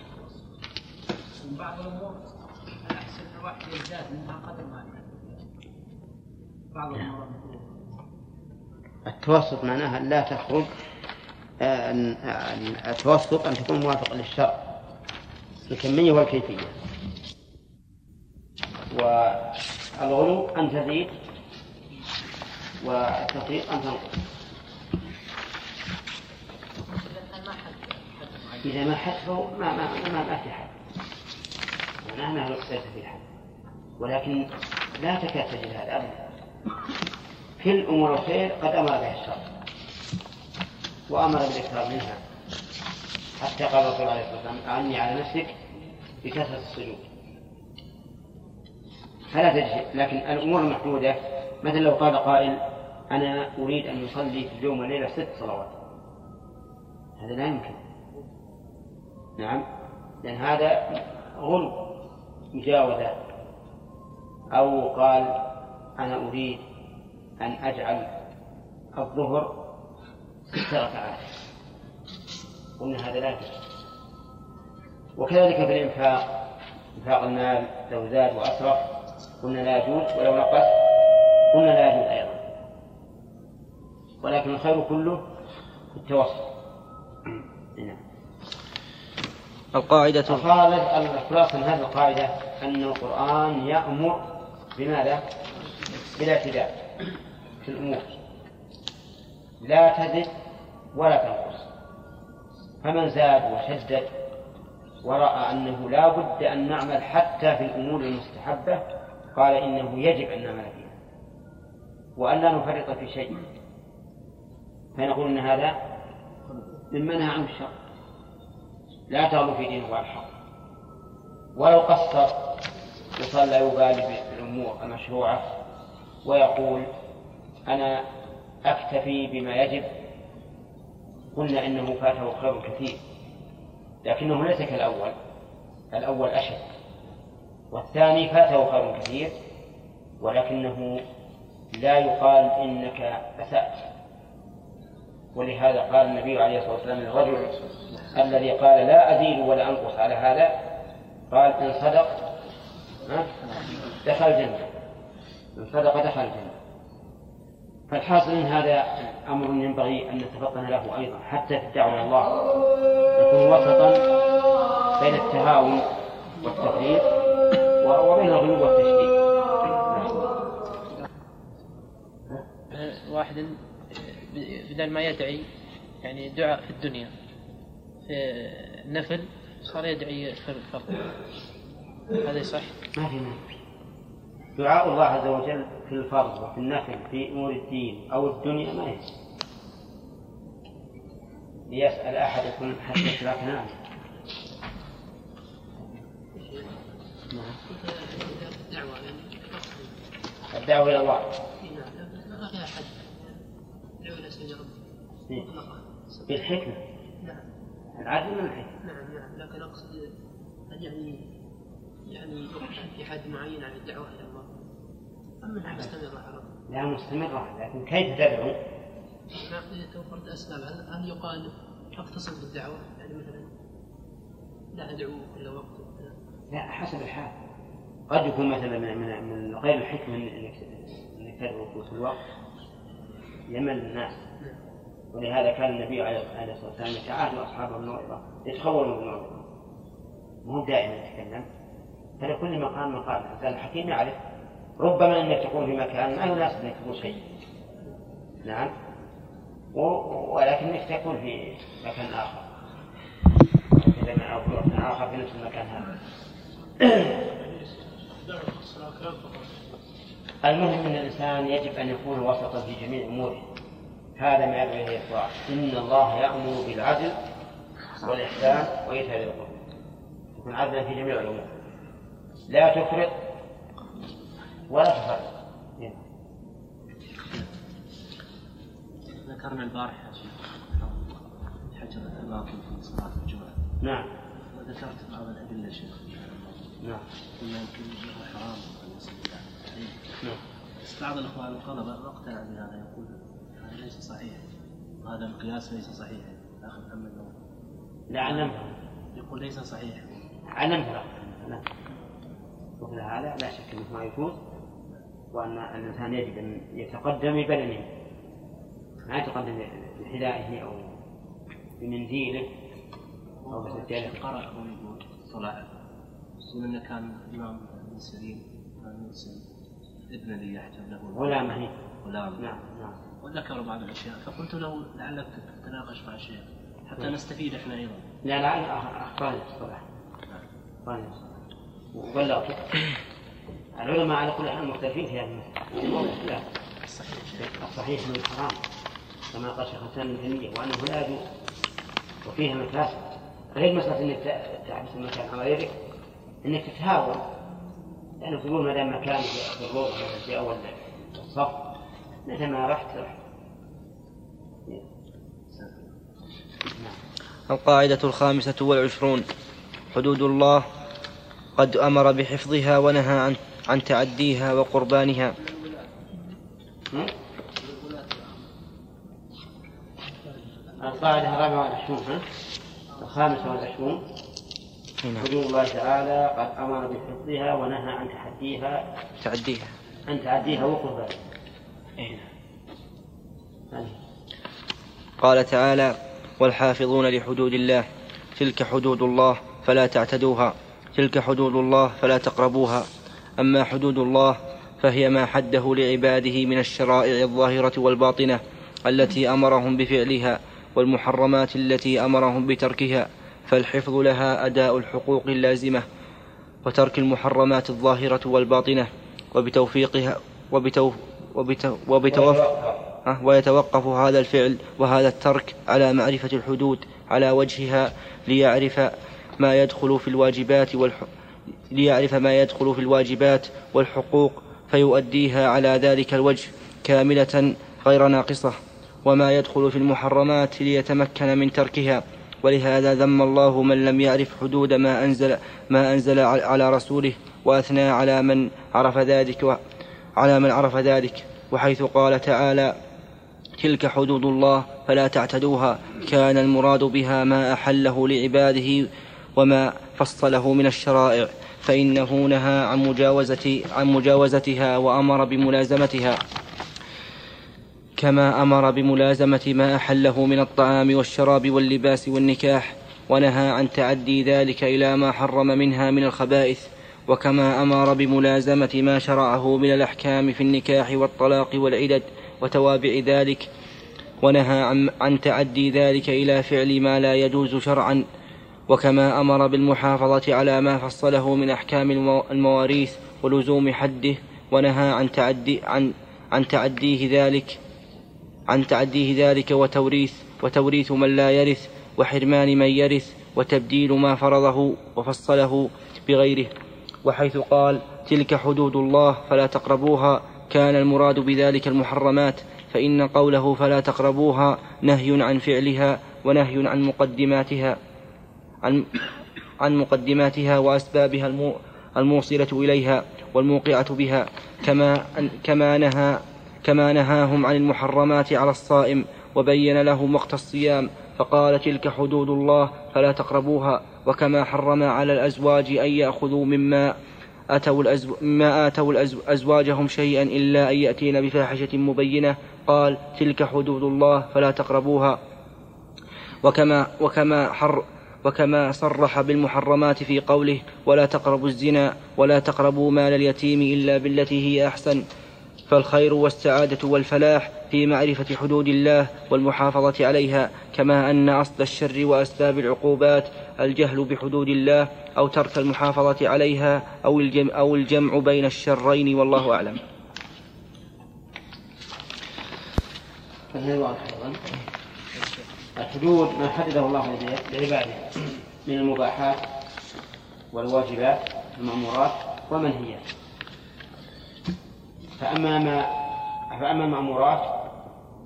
ومن بعض الأمور الواحد يزداد منها قدر ما. بعض المطلوبه التوسط معناها لا تخرج آه، أن- أن- التوسط أن تكون موافقا للشرع الكمية والكيفية. والغلو أن تزيد والتفريط أن تنقص. إذا ما حد فهو ما ما ما, ما في حد. معناها ما يقصد في حد ولكن لا تكاد تجد هذا أبدا. كل أمور الخير قد أمر بها الشرع وأمر بالإكثار منها. حتى قال الرسول عليه الصلاة والسلام أعني على نفسك بكثرة السجود. فلا تجد لكن الأمور المحدودة مثلا لو قال قائل أنا أريد أن يصلي في اليوم والليلة ست صلوات. هذا لا يمكن. نعم لأن هذا غلو مجاوزة. أو قال أنا أريد أن أجعل الظهر ست ركعات قلنا هذا لا يجوز وكذلك في الإنفاق إنفاق المال لو زاد وأسرف قلنا لا يجوز ولو نقص قلنا لا يجوز أيضا. ولكن الخير كله في التوسط نعم. القاعدة الخالد الخلاصة من هذه القاعدة أن القرآن يأمر بماذا؟ بالاعتدال في الأمور. لا تزد ولا تنقص. فمن زاد وشدد ورأى أنه لا بد أن نعمل حتى في الأمور المستحبة قال إنه يجب أن نعمل فيها. وأن لا نفرط في شيء. فنقول أن هذا مما نهى عنه الشرع لا تغلو في دين الله الحق. ولو قصر وصلى يبالي بالأمور المشروعة ويقول أنا أكتفي بما يجب. قلنا إنه فاته خير كثير لكنه ليس كالأول الأول أشد والثاني فاته خير كثير ولكنه لا يقال إنك أسأت ولهذا قال النبي عليه الصلاة والسلام للرجل الذي قال لا أزيد ولا أنقص على هذا قال إن صدق ها، دخل الجنة. إن صدق دخل الجنة. فالحاصل إن هذا أمر ينبغي أن نتفطن له أيضا حتى في الدعوة إلى الله. نكون وسطا بين التهاون والتفريط وبين الغلو والتشديد. واحد بدل ما يدعي يعني دعاء في الدنيا في النفل صار يدعي في الفرض هذا صح ما في مانع دعاء الله عز وجل في الفرض وفي النفل في أمور الدين أو الدنيا ما يجوز. ليسأل احدكم حتى يشرك نعم نعم. الدعوة الدعوه إلى الله. نعم ما فيها حد دعوة إلى سبيل ربك. مطلقا بالحكمة. نعم. العدل من الحكمة. نعم نعم. لكن أقصد أن يعني يعني في حد معين عن الدعوة إلى الله؟ أما أنها مستمرة على. لا مستمرة لكن كيف تدعو؟ نعم إذا توفرت أسباب هل, هل يقال أقتصد بالدعوة؟ يعني مثلا لا أدعو كل وقت. لا حسب الحال. قد يكون مثلا من من, من غير الحكمة إنك إنك تدعو في كل وقت يمل الناس. ولهذا كان النبي عليه الصلاة والسلام يتعاهد أصحابه الموعظة يتخولوا بالموعظة مو دائما يتكلم. فلكل مقام مقال الإنسان الحكيم يعرف. ربما أنك تكون في مكان ما يناسب أنك تقول شيء. نعم. ولكنك تكون في مكان آخر؟ أو في آخر في نفس المكان هذا. المهم أن الإنسان يجب أن يكون وسطا في جميع أموره. هذا ما يدعو إليه القرآن إن الله يأمر بالعدل والإحسان وإيتاء ذي يكون عدلا في جميع الأمور. لا تفرط ولا تفرط ذكرنا البارحة حجر الأماكن في صلاة الجمعة. نعم. وذكرت بعض الأدلة شيخ. نعم. قلنا يمكن حرام أن يصلي نعم. بس بعض الإخوان الطلبة ما اقتنع بهذا يقول هذا ليس صحيح. وهذا القياس ليس صحيح. الأخ محمد. نور لا علمها يقول ليس صحيح. علمها نعم مثل هذا لا شك انه ما يفوز وان الانسان يجب ان يتقدم ببدنه ما يتقدم بحذائه أو بمنديله أو بسجاده قرأ هو يقول طلع يقول انه كان الامام ابن سيرين كان يرسل ابن لي يحجب له غلامه هي غلام نعم نعم وذكر بعض الاشياء فقلت له لعلك تتناقش مع الشيخ حتى نستفيد إحنا أيضا لا لا اخطاني الصراحه اخطاني وبلغت العلماء على كل حال مختلفين في هذا المسألة الصحيح الصحيح انه حرام كما قال شيخ الإسلام ابن تيمية وأنه لا يجوز وفيها مفاسد غير مسألة إنك تحبس المكان على يدك إنك تتهاون لأنه تقول ما دام مكان في الروضه مثلا أول الصف متى ما رحت رحت القاعدة الخامسة والعشرون حدود الله قد أمر بحفظها ونهى عن, عن تعديها وقربانها؟ القاعدة الرابعة والعشرون ها؟ الخامسة والعشرون نعم. حدود الله تعالى قد أمر بحفظها ونهى عن تحديها تعديها عن تعديها وقربانها إيه. هذه. قال تعالى والحافظون لحدود الله تلك حدود الله فلا تعتدوها تلك حدود الله فلا تقربوها. أما حدود الله فهي ما حده لعباده من الشرائع الظاهرة والباطنة التي أمرهم بفعلها والمحرمات التي أمرهم بتركها فالحفظ لها أداء الحقوق اللازمة وترك المحرمات الظاهرة والباطنة وبتوفيقها وبتو وبتو وبتوفق ويتوقف هذا الفعل وهذا الترك على معرفة الحدود على وجهها ليعرف ما يدخل في الواجبات. ليعرف ما يدخل في الواجبات والحقوق فيؤديها على ذلك الوجه كاملة غير ناقصة وما يدخل في المحرمات ليتمكن من تركها ولهذا ذم الله من لم يعرف حدود ما أنزل ما أنزل على رسوله وأثنى على من عرف ذلك. على من عرف ذلك وحيث قال تعالى تلك حدود الله فلا تعتدوها كان المراد بها ما أحله لعباده وما فصله من الشرائع فإنه نهى عن مجاوزة عن مجاوزتها وأمر بملازمتها. كما أمر بملازمة ما أحله من الطعام والشراب واللباس والنكاح ونهى عن تعدي ذلك إلى ما حرم منها من الخبائث. وكما أمر بملازمة ما شرعه من الأحكام في النكاح والطلاق والعدد وتوابع ذلك ونهى عن, عن تعدي ذلك إلى فعل ما لا يجوز شرعا. وكما أمر بالمحافظة على ما فصله من أحكام المو- المواريث ولزوم حده ونهى عن تعدي عن عن تعديه ذلك عن تعديه ذلك وتوريث وتوريث من لا يرث وحرمان من يرث وتبديل ما فرضه وفصله بغيره. وحيث قال تلك حدود الله فلا تقربوها كان المراد بذلك المحرمات فإن قوله فلا تقربوها نهي عن فعلها ونهي عن مقدماتها. عن عن مقدماتها وأسبابها المو الموصلة إليها والموقعة بها كما كما نهى كما نهاهم عن المحرمات على الصائم وبين لهم وقت الصيام فقال تلك حدود الله فلا تقربوها وكما حرم على الأزواج أن يأخذوا مما آتوا الأزو... ما آتوا الأزو... أزواجهم شيئا إلا أن يأتين بفاحشة مبينة قال تلك حدود الله فلا تقربوها. وكما وكما حر وكما صرح بالمحرمات في قوله ولا تقربوا الزنا ولا تقربوا مال اليتيم إلا بالتي هي أحسن. فالخير والسعادة والفلاح في معرفة حدود الله والمحافظة عليها كما أن أصل الشر وأسباب العقوبات الجهل بحدود الله أو ترك المحافظة عليها أو الجمع, أو الجمع بين الشرين والله أعلم. الحدود ما حدده الله لعباده من المباحات والواجبات المأمورات والمنهيات. فأما ما فأما المأمورات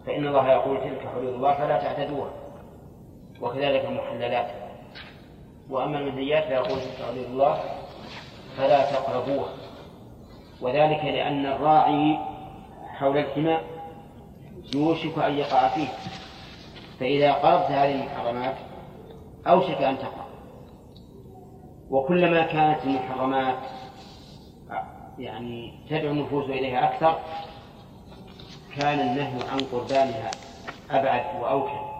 فإن الله يقول تلك حدود الله فلا تعتدوها وكذلك المحللات. وأما المنهيات فيقول تلك حدود الله فلا تقربوها. وذلك لأن الراعي حول الحماء يوشك أن يقع فيه. فإذا قربت هذه المحرمات أوشك أن تقع وكلما كانت المحرمات يعني تدعو النفوس إليها أكثر كان النهي عن قربانها أبعد وأوكل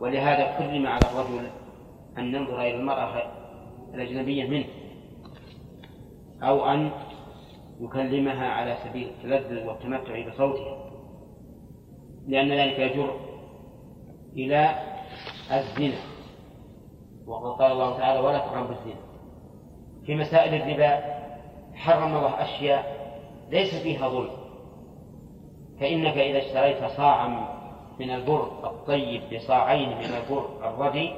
ولهذا حرم على الرجل أن ينظر إلى المرأة الأجنبية منه أو أن يكلمها على سبيل التلذذ والتمتع بصوتها لأن ذلك يجر إلى الزنا. وقد قال الله تعالى ولا تقربوا الزنا في مسائل الربا حرم الله أشياء ليس فيها ظلم. فإنك إذا اشتريت صاعا من البر الطيب بصاعين من البر الردي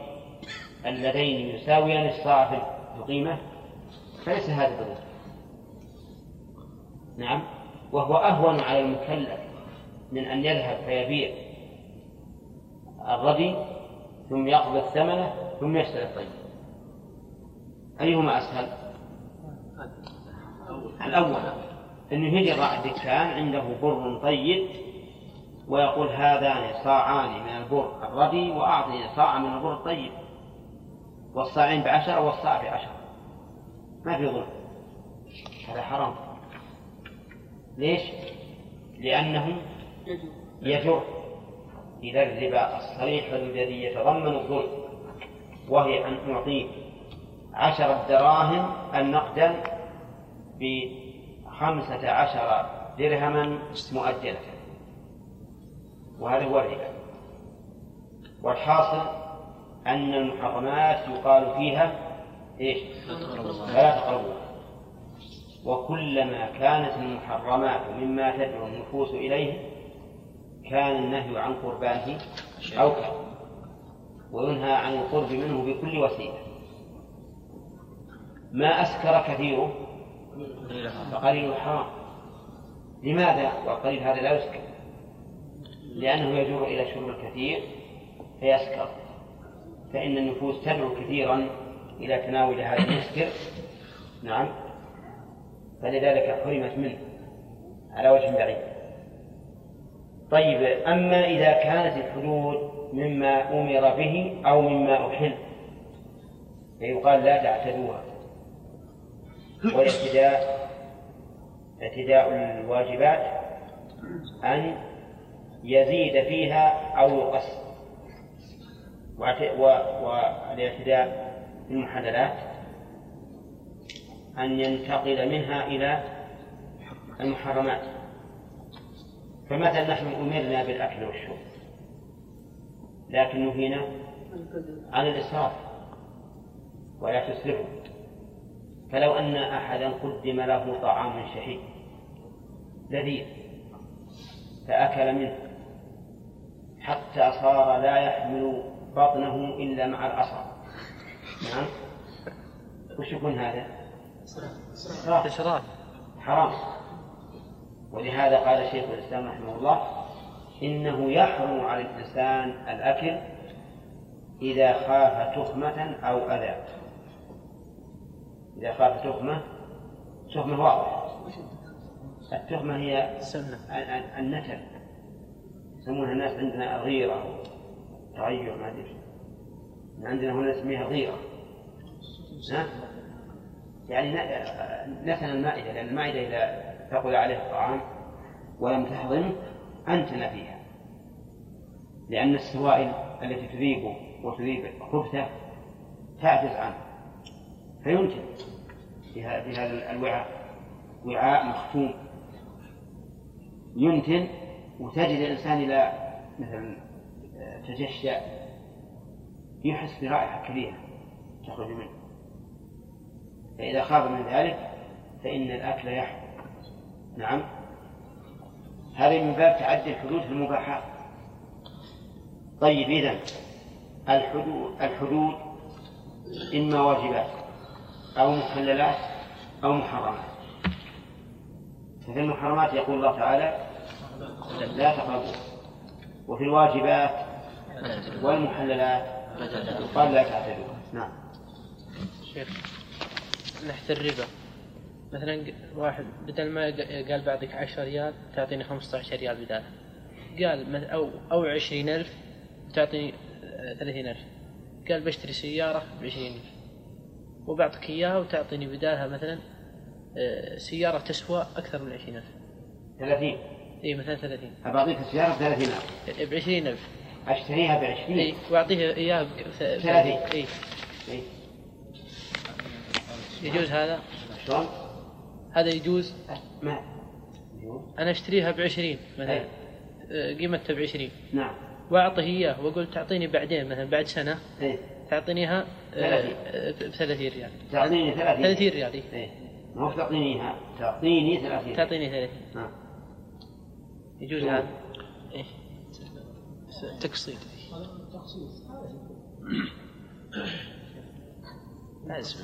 اللذين يساويان الصاع في القيمة فليس هذا بظلم. نعم. وهو أهون على المكلف من أن يذهب فيبيع الردي ثم يقبض ثمنه ثم يشتري الطيب. أيهما أسهل؟ الأول أنه يجي راعي الدكان عنده بر طيب ويقول هذان صاعان من البر الردي وأعطني صاعا من البر الطيب. والصاعين بعشرة والصاع بعشرة. ما في ظلم. هذا حرام. ليش؟ لأنه يجر. إلى الربا الصريح الذي يتضمن الظلم وهي أن أعطيك عشرة دراهم النقدا بخمسة عشر درهما مؤجلة وهذا هو الربا. والحاصل أن المحرمات يقال فيها إيش؟ فلا تقربوها. وكلما كانت المحرمات مما تدعو النفوس إليه كان النهي عن قربانه أوكى وينهى عن القرب منه بكل وسيلة. ما أسكر كثيره؟ فقليل حرام. لماذا؟ والقليل هذا لا يسكر. لأنه يجر إلى شرب الكثير فيسكر. فإن النفوس تدعو كثيرا إلى تناول هذا المسكر. نعم. فلذلك حرمت منه على وجه بعيد. طيب أما إذا كانت الحدود مما أمر به أو مما أحل فيقال لا تعتدوها. والاعتداء اعتداء الواجبات أن يزيد فيها أو يقص. والاعتداء في المحللات أن ينتقل منها إلى المحرمات. فمثلا نحن أمرنا بالأكل والشرب. لكن نهينا عن الإسراف ولا تسرفوا فلو أن أحدا قدم له طعام شهي لذيذ فأكل منه حتى صار لا يحمل بطنه إلا مع العصا نعم. وش يكون هذا؟ إسراف. حرام. ولهذا قال شيخ الإسلام رحمه الله إنه يحرم على الإنسان الأكل إذا خاف تخمة أو أذى. إذا خاف تخمة تخمة واضحة. التخمة هي النتن. يسمونها الناس عندنا غيرة تغير ما أدري. عندنا هنا نسميها غيرة. ها؟ يعني نتن المائدة لأن المائدة إذا ثقل عليها الطعام ولم تهضم أنتن فيها. لأن السوائل التي تذيب وتذيب خبثه تعجز عنه. فينتن في هذا الوعاء وعاء مختوم. ينتن وتجد الإنسان إلى مثلا آه، تجشأ يحس برائحة كريهة تخرج منه. فإذا خاف من ذلك فإن الأكل يحرم. نعم. هذه من باب تعدي الحدود في المباحات. طيب إذا الحدود الحدود إما واجبات أو محللات أو محرمات. ففي المحرمات يقول الله تعالى لا تقربوا وفي الواجبات والمحللات قال لا تعتدوا. نعم. شيخ. نحت الربا. مثلا واحد بدل ما قال بعطيك 10 ريال تعطيني 15 ريال بدالها قال مث- أو أو 20 ألف تعطيني 30 ألف. قال بشتري سيارة ب 20 ألف. وبعطيك إياها وتعطيني بدالها مثلا آه، سيارة تسوى أكثر من 20 ألف. 30 إي مثلا 30 أبعطيك السيارة ب 30000 ب 20 ألف. أشتريها ب 20 إي وأعطيه إياها ب 30 إي. إي. يجوز هذا؟ شلون؟ هذا يجوز؟ ما. أنا أشتريها بعشرين مثلا. أي. آه، قيمتها بعشرين. نعم. وأعطيه إياه. وأقول تعطيني بعدين مثلا بعد سنة. إيه. تعطينيها ثلاثين. ب 30 ريال. تعطيني 30 30 ريال إيه. إيه. ما هو تعطينيها تعطيني 30 تعطيني 30 نعم. يجوز. هذا؟ إيه. تقسيط لازم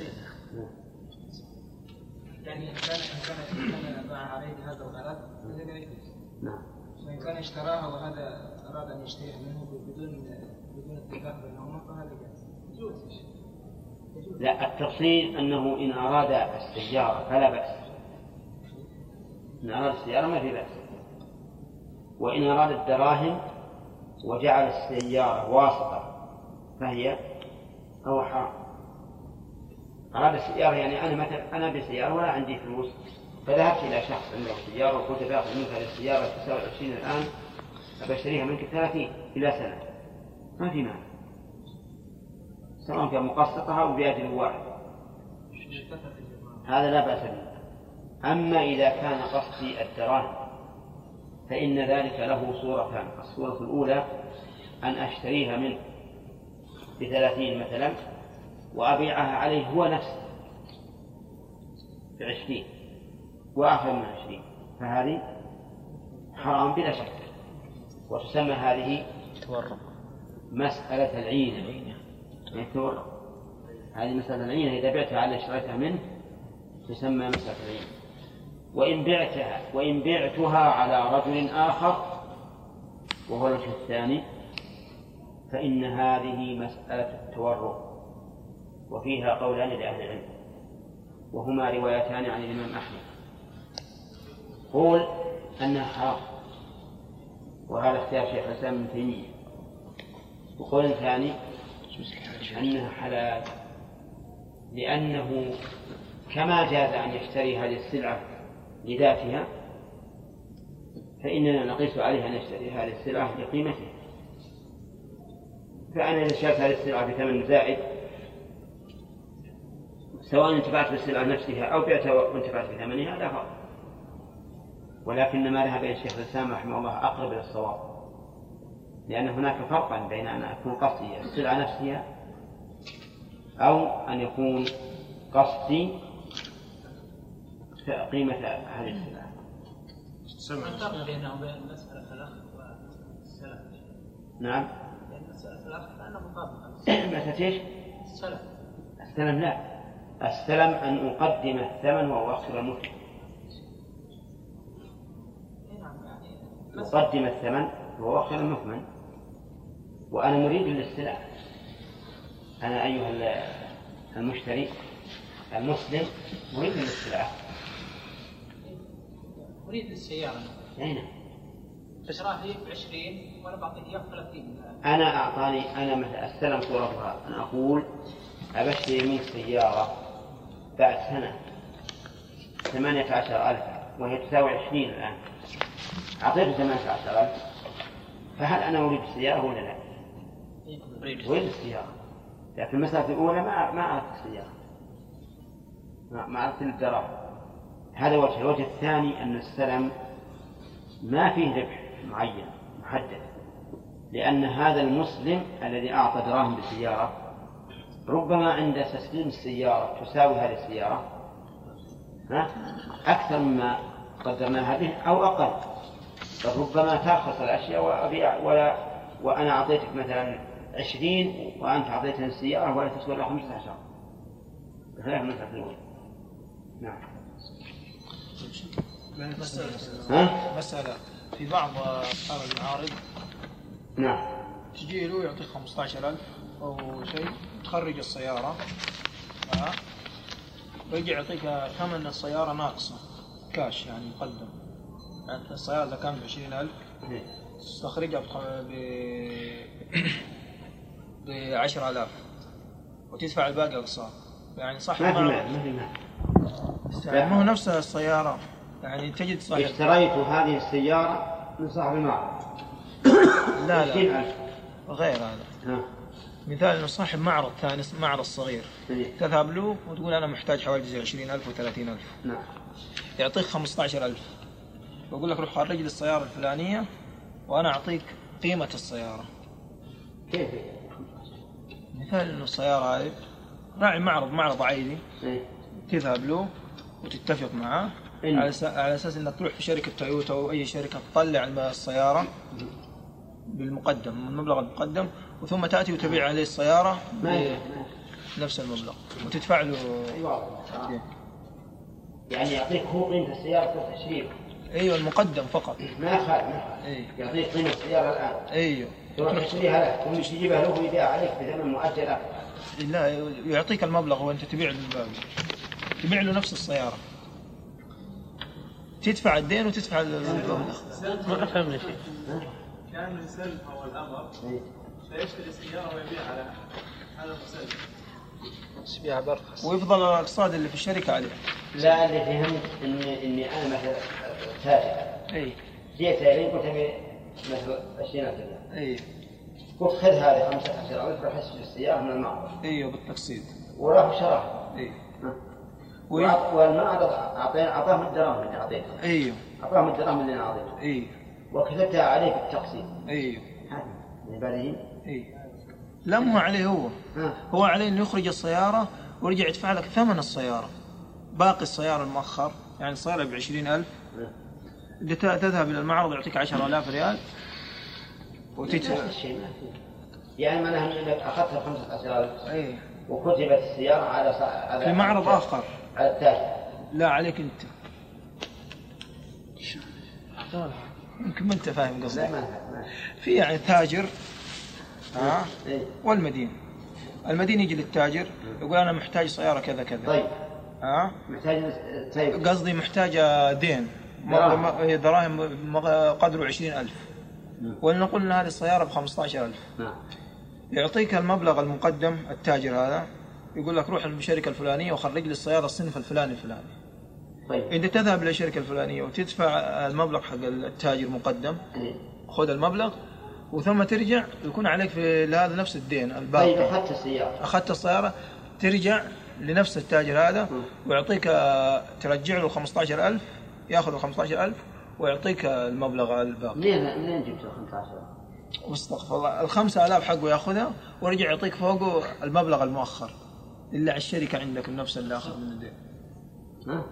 يعني إن كان إن كان إن كان باع عليه هذا يجوز. نعم. وإن كان اشتراها وهذا أراد أن يشتريها منه بدون بدون اتفاق بينهما فهذا يجوز. لا التفصيل أنه إن أراد السيارة فلا بأس. إن أراد السيارة ما في بأس. وإن أراد الدراهم وجعل السيارة واسطة فهي فهو حرام أراد السيارة يعني أنا مثلا أنا بسيارة ولا عندي فلوس. فذهبت إلى شخص عنده سيارة وقلت باخذ منك هذه السيارة تساوي 20 الآن. أبشتريها منك 30 إلى سنة. ما في مانع. سواء كان مقسطها أو بأجل واحد. هذا لا بأس به. أما إذا كان قصدي الدراهم فإن ذلك له صورتان. الصورة الأولى أن أشتريها منه بثلاثين مثلا. وأبيعها عليه هو نفسه بعشرين وآخر من عشرين. فهذه حرام بلا شك. وتسمى هذه تورط مسألة العينة. يعني التورط هذه مسألة العينة إذا بعتها على اشتريتها منه تسمى مسألة العينة. وإن بعتها وإن بعتها على رجل آخر وهو الوجه الثاني فإن هذه مسألة التورط وفيها قولان لأهل العلم وهما روايتان عن الإمام أحمد. قول أنها حرام وهذا اختيار شيخ الإسلام ابن تيمية. وقول ثاني أنها حلال لأنه كما جاز أن يشتري هذه السلعة لذاتها فإننا نقيس عليه أن يشتري هذه السلعة لقيمتها. فأنا إذا اشتريت هذه السلعة بثمن زائد سواء انتفعت بالسلعة نفسها أو بعتها وانتفعت بثمنها لا فرق ولكن ما ذهب إلى الشيخ الإسلام رحمه الله أقرب إلى الصواب. لأن هناك فرقا بين أن أكون قصدي السلعة نفسها أو أن يكون قصدي قيمة هذه السلعة. ما الفرق بينه وبين مسألة الأخ والسلف؟ نعم. لأن مسألة الأخ كأنه مطابقة مسألة إيش؟ السلف السلم لا. السلم أن أقدم الثمن نعم يعني أقدم الثمن وهو أخسر المثمن وأنا مريد للسلع أنا أيها المشتري المسلم مريد للسلعة أريد السيارة. أين؟ اشتراها لي ب 20 وأنا بعطيك إياه ب 30 أنا أعطاني أنا مثلا السلم صورتها. أنا أقول أبشتري منك سيارة. بعد سنة. ثمانية عشر ألفا وهي تساوي عشرين الآن. أعطيته ثمانية عشر ألف. فهل أنا أريد السيارة ولا لا؟ أريد السيارة. لكن المسألة الأولى ما ما أردت السيارة. ما أردت الدراهم. هذا وجه. الوجه الثاني أن السلم ما فيه ربح معين محدد. لأن هذا المسلم الذي أعطى دراهم بسيارة ربما عند تسليم السيارة تساوي هذه السيارة ها؟ أكثر مما قدرناها به أو أقل. بل ربما ترخص الأشياء وأبيع ولا وأنا أعطيتك مثلا عشرين وأنت أعطيتني السيارة ولا تسوى إلا خمسة عشر. بخلاف المسألة الأولى نعم. مسألة ها؟ مسألة. في بعض أصحاب المعارض نعم. تجي له يعطيك 15000 أو شيء. تخرج السيارة. ويجي يعطيك ثمن السيارة ناقصة. كاش يعني مقدم يعني السيارة إذا كانت ب 20000 تستخرجها بخ- ب ب 10000 وتدفع الباقي أقساط يعني صح ما في ما في يعني ما هو نفس السيارة. يعني تجد صاحب اشتريت هذه السيارة من صاحب المعرض. لا لا. ألف. غير هذا. مثال إنه صاحب معرض ثاني معرض صغير. إيه. تذهب له وتقول أنا محتاج حوالي زي 20000 و30000 نعم. يعطيك 15000 ويقول لك روح خرج لي السيارة الفلانية وأنا أعطيك قيمة السيارة. كيف؟ مثال إنه السيارة هذه راعي معرض معرض عادي إيه. تذهب له وتتفق معاه إن. على, أس- على أساس إنك تروح في شركة تويوتا أو أي شركة تطلع السيارة بالمقدم من المبلغ المقدم. وثم تأتي وتبيع عليه ينفع. بنفس المبلغ. وتدفع له أيوة. يعني يعطيك هو قيمة السيارة تشريف أيوه المقدم فقط. ما يخالف ما يخالف أيوه. يعطيك قيمة السيارة الآن. أيوه. تروح تشتريها له ثم تجيبها له ويبيع عليك بثمن مؤجل لا يعطيك المبلغ وأنت تبيع له تبيع له نفس السيارة. تدفع الدين وتدفع المبلغ ما فهمنا شيء. كان يسلم اول الأمر. إيه. فيشتري سياره ويبيعها له هذا مسلم تبيعها برخص ويفضل الاقساط اللي في الشركة عليه. لا اللي فهمت إني إني أنا مثلا تاجر أي. جيت إلي قلت أبي مثلا 20000 ريال أي. قلت خذ هذه 15000 روح اشتري السيارة من المعرض. أيوه بالتقسيط وراح وشراها أي. والمعرض أعطينا أعطاهم الدراهم اللي أعطيتها أيوه أعطاهم الدراهم اللي أنا أعطيتها أي. وكتبتها عليه بالتقسيط أيوه أي. لا مو عليه هو. هو عليه انه يخرج السيارة ويرجع يدفع لك ثمن السيارة. باقي السيارة المؤخر يعني السياره ب 20000 انت ت- تذهب إلى المعرض يعطيك 10000 ريال نفس وتدفع يعني معناها انك أخذتها 15000 اي وكتبت السيارة على على في معرض آخر. على التاجر لا عليك أنت. يمكن ما أنت فاهم قصدي. في يعني تاجر ها؟ إيه. والمدين المدين يجي للتاجر يقول أنا محتاج سيارة كذا كذا. طيب. ها؟ محتاج طيب. قصدي محتاجة دين. دراهم. قدره عشرين ألف. نعم. ولنقل أن هذه السيارة بخمسة عشر ألف. نعم. يعطيك المبلغ المقدم التاجر هذا يقول لك روح للشركة الفلانية وخرج لي السيارة الصنف الفلاني الفلاني. طيب. أنت تذهب للشركة الفلانية وتدفع المبلغ حق التاجر مقدم. إيه. خذ المبلغ. وثم ترجع يكون عليك في هذا نفس الدين طيب الباقي أخذت السيارة. أخذت السيارة ترجع لنفس التاجر هذا. ويعطيك ترجع له 15000 ياخذ ال 15000 ويعطيك المبلغ الباقي. منين منين جبت ال 15 واستغفر الله. ال 5000 حقه ياخذها ويرجع يعطيك فوقه المبلغ المؤخر اللي على الشركة عندك نفس اللي أخذ من الدين. ها؟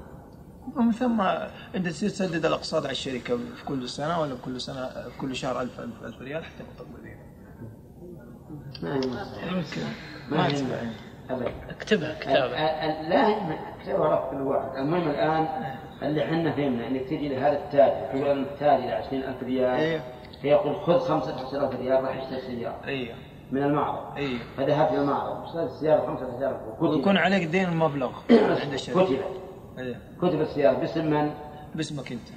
ومن ثم انت تصير تسدد الأقساط على الشركة في كل سنة ولا كل سنة في كل شهر 1000 1000 1000 ريال حتى مصلحة. يمكن ما اكتبها ال- لا كتابها رف كل واحد. المهم الآن اللي إحنا فهمنا إنك تجي لهذا التاجر تقول أنا إلى 20000 ريال. إيه. فيقول خذ 15000 ريال راح اشتري سيارة. إيه. من المعرض. إيه. فذهبت إلى المعرض اشتريت السيارة 15000 ويكون عليك دين المبلغ عند الشركة. إيه. كتب السياره باسم من؟ باسمك أنت.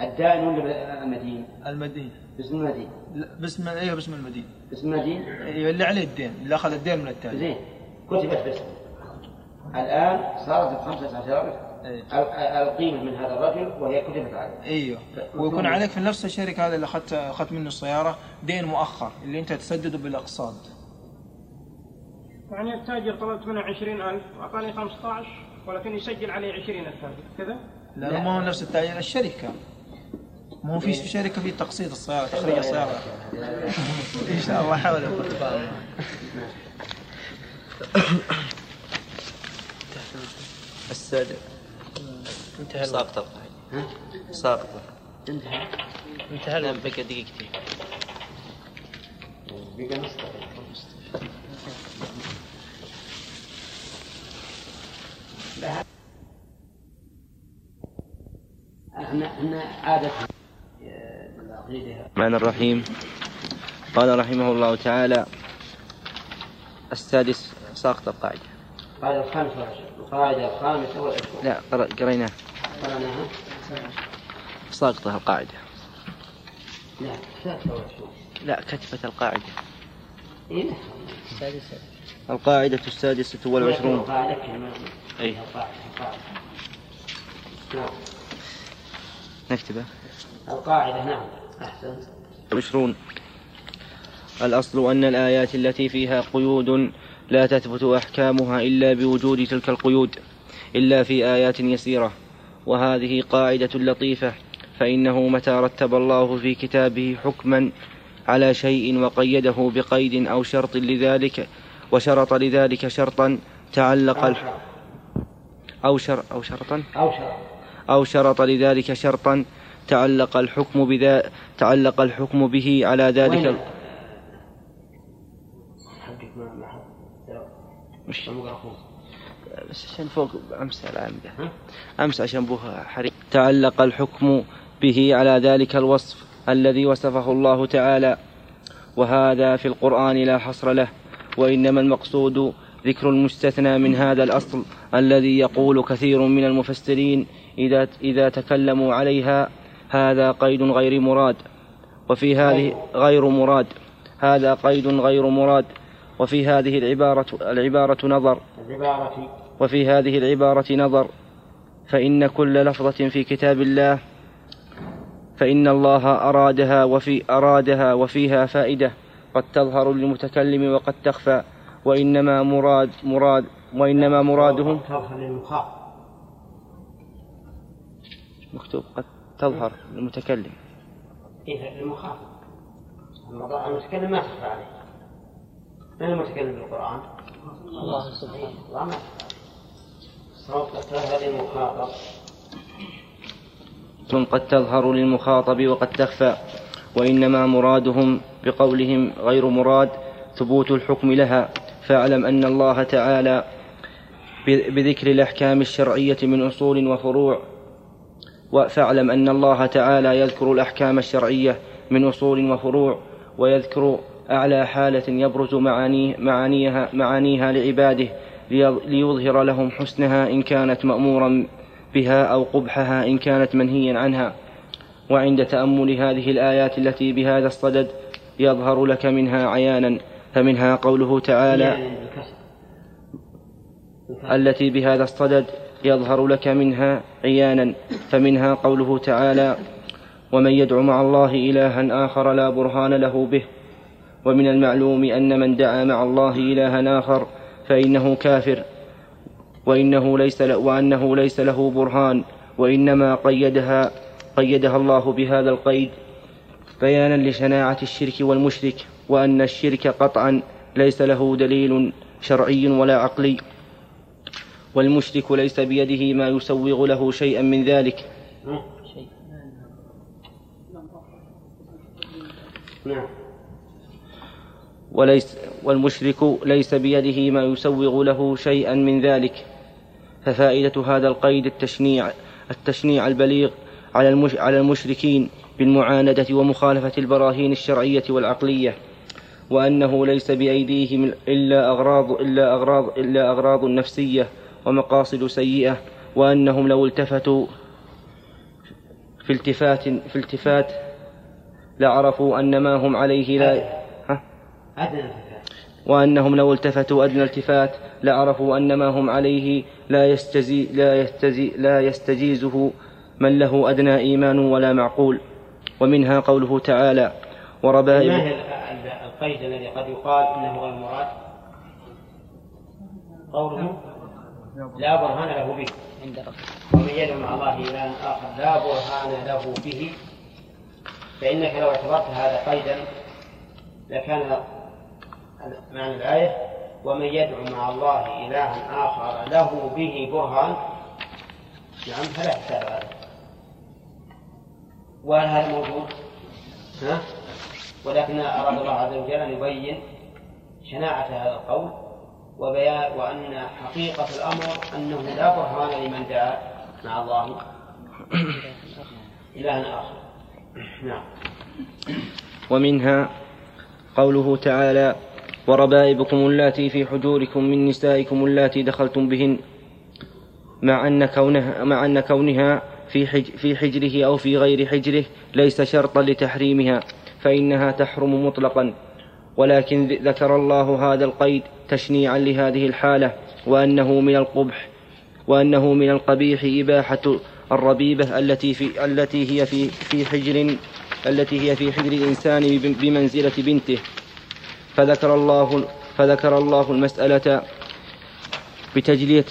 الدائن ولا المدين؟ المدين. باسم المدين. لا باسم أيوه باسم المدين. باسم المدين؟ أيوه اللي عليه الدين اللي أخذ الدين من التاجر زين. كتبت باسم. الآن صارت ب 15000 إيه. أل- ألقيمة من هذا الرجل وهي كتبت عليه. إيوه. ويكون عليك في نفس الشركة هذه اللي أخذت أخذت منه السيارة دين مؤخر اللي أنت تسدده بالأقساط. يعني التاجر طلبت منه 20000 واعطاني 15 ولكن يسجل عليه 20 التاجر كذا؟ لا ما هو نفس التاجر الشركة. ما هو في شركة في تقسيط السيارة تخريج السيارة إن شاء الله حول السادس انتهى ساقطة. ساقطة. انتهى. انتهى الوقت. بقى دقيقتين بقى نص إحنا إحنا عادة الرحمن الرحيم. قال رحمه الله تعالى السادس ساقط القاعدة. القاعدة الخامسة والعشرون القاعدة الخامسة والعشرون. لا قر- قريناه. قرأناها؟ ساقطة القاعدة. لا السادسة والعشرون. لا كتبت القاعدة. إيه؟ السادسة القاعدة السادسة والعشرون. أي نعم نكتبه. القاعدة نعم. أحسنت. عشرون. الأصل أن الآيات التي فيها قيود لا تثبت أحكامها إلا بوجود تلك القيود إلا في آيات يسيرة. وهذه قاعدة لطيفة فإنه متى رتب الله في كتابه حكما على شيء وقيده بقيد أو شرط لذلك وشرط لذلك شرطا تعلق الح... أو شر أو شرطا؟ أو شرع أو شرط لذلك شرطا تعلق الحكم بذا تعلق الحكم به على ذلك مش مقرأ بس عشان فوق ها؟ أمس عشان بوها حريق تعلق الحكم به على ذلك الوصف الذي وصفه الله تعالى. وهذا في القرآن لا حصر له. وإنما المقصود ذكر المستثنى من هذا الأصل الذي يقول كثير من المفسرين إذا إذا تكلموا عليها هذا قيد غير مراد وفي هذه غير مراد هذا قيد غير مراد وفي هذه العبارة العبارة نظر وفي هذه العبارة نظر فإن كل لفظة في كتاب الله فإن الله أرادها وفي أرادها وفيها فائدة قد تظهر للمتكلم وقد تخفى. وإنما مراد مراد وإنما مراده تظهر للمخاطب مكتوب قد تظهر للمتكلم إيه للمخاطب الموضوع- المتكلم ما تخفى عليه. من المتكلم بالقرآن؟ الله سبحانه. الله ما تخفى عليه. للمخاطب. قد تظهر للمخاطب وقد تخفى. وإنما مرادهم بقولهم غير مراد ثبوت الحكم لها. فاعلم أن الله تعالى بذكر الأحكام الشرعية من أصول وفروع فاعلم أن الله تعالى يذكر الأحكام الشرعية من أصول وفروع ويذكر أعلى حالة يبرز معانيه معانيها, معانيها لعباده ليظ- ليظهر لهم حسنها إن كانت مأمورا بها أو قبحها إن كانت منهيا عنها. وعند تأمل هذه الآيات التي بهذا الصدد يظهر لك منها عيانا. فمنها قوله تعالى التي بهذا الصدد يظهر لك منها عيانا فمنها قوله تعالى ومن يدع مع الله إلها آخر لا برهان له به ومن المعلوم أن من دعا مع الله إلها آخر فإنه كافر وإنه ليس له وأنه ليس له برهان وإنما قيدها قيدها الله بهذا القيد بيانا لشناعة الشرك والمشرك. وأن الشرك قطعا ليس له دليل شرعي ولا عقلي. والمشرك ليس بيده ما يسوغ له شيئا من ذلك. وليس والمشرك ليس بيده ما يسوغ له شيئا من ذلك. ففائدة هذا القيد التشنيع التشنيع البليغ على المشركين بالمعاندة ومخالفة البراهين الشرعية والعقلية. وأنه ليس بأيديهم إلا أغراض إلا أغراض إلا أغراض نفسية ومقاصد سيئة وأنهم لو التفتوا في التفات في التفات لعرفوا أن ما هم عليه لا ها؟ وأنهم لو التفتوا أدنى التفات لعرفوا أن ما هم عليه لا يستزي لا يستزي لا يستجيزه من له أدنى إيمان ولا معقول. ومنها قوله تعالى وربائب القيد الذي قد يقال إنه غير مراد؟ قوله لا برهان له به عند ومن يدعو مع الله الها آخر لا برهان له به فإنك لو اعتبرت هذا قيدا لكان معنى الآية ومن يدعو مع الله إلها آخر له به برهان نعم فلا حساب عليه وهل هذا موجود؟ ها؟ ولكن أراد الله عز وجل أن يبين شناعة هذا القول وبيان وأن حقيقة الأمر أنه لا برهان لمن دعا مع الله. إلها آخر. نعم. ومنها قوله تعالى وربائبكم اللاتي في حجوركم من نسائكم اللاتي دخلتم بهن مع أن كونها مع أن كونها في حج في حجره أو في غير حجره ليس شرطا لتحريمها. فإنها تحرم مطلقا. ولكن ذكر الله هذا القيد تشنيعا لهذه الحالة وأنه من القبح وأنه من القبيح إباحة الربيبة التي في التي هي في في حجر التي هي في حجر الإنسان بمنزلة بنته. فذكر الله فذكر الله المسألة بتجلية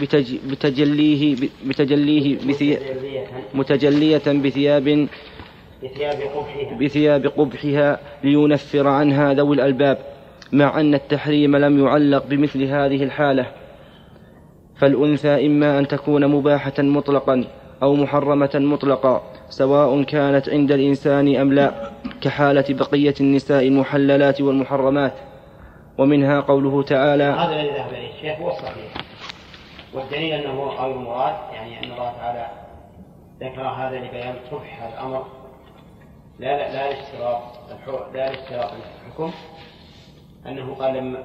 بتج بتجليه بتجليه بثياب متجلية بثياب بثياب قبحها. بثياب قبحها لينفر عنها ذوي الألباب مع أن التحريم لم يعلق بمثل هذه الحالة. فالأنثى إما أن تكون مباحة مطلقا أو محرمة مطلقا سواء كانت عند الإنسان أم لا كحالة بقية النساء المحللات والمحرمات. ومنها قوله تعالى هذا الذي ذهب إليه الشيخ هو الصحيح. والدليل أنه غير مراد يعني أن الله تعالى ذكر هذا لبيان قبح هذا الأمر لا لا لا لاشتراط لا لاشتراط الحكم. أنه قال لما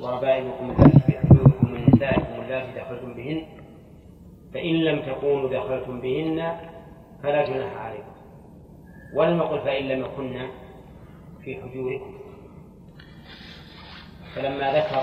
وربائبكم حدودكم من نسائكم اللاتي دخلتم بهن فإن لم تكونوا دخلتم بهن فلا جناح عليكم. ولم يقل فإن لم يكن في حجوركم. فلما ذكر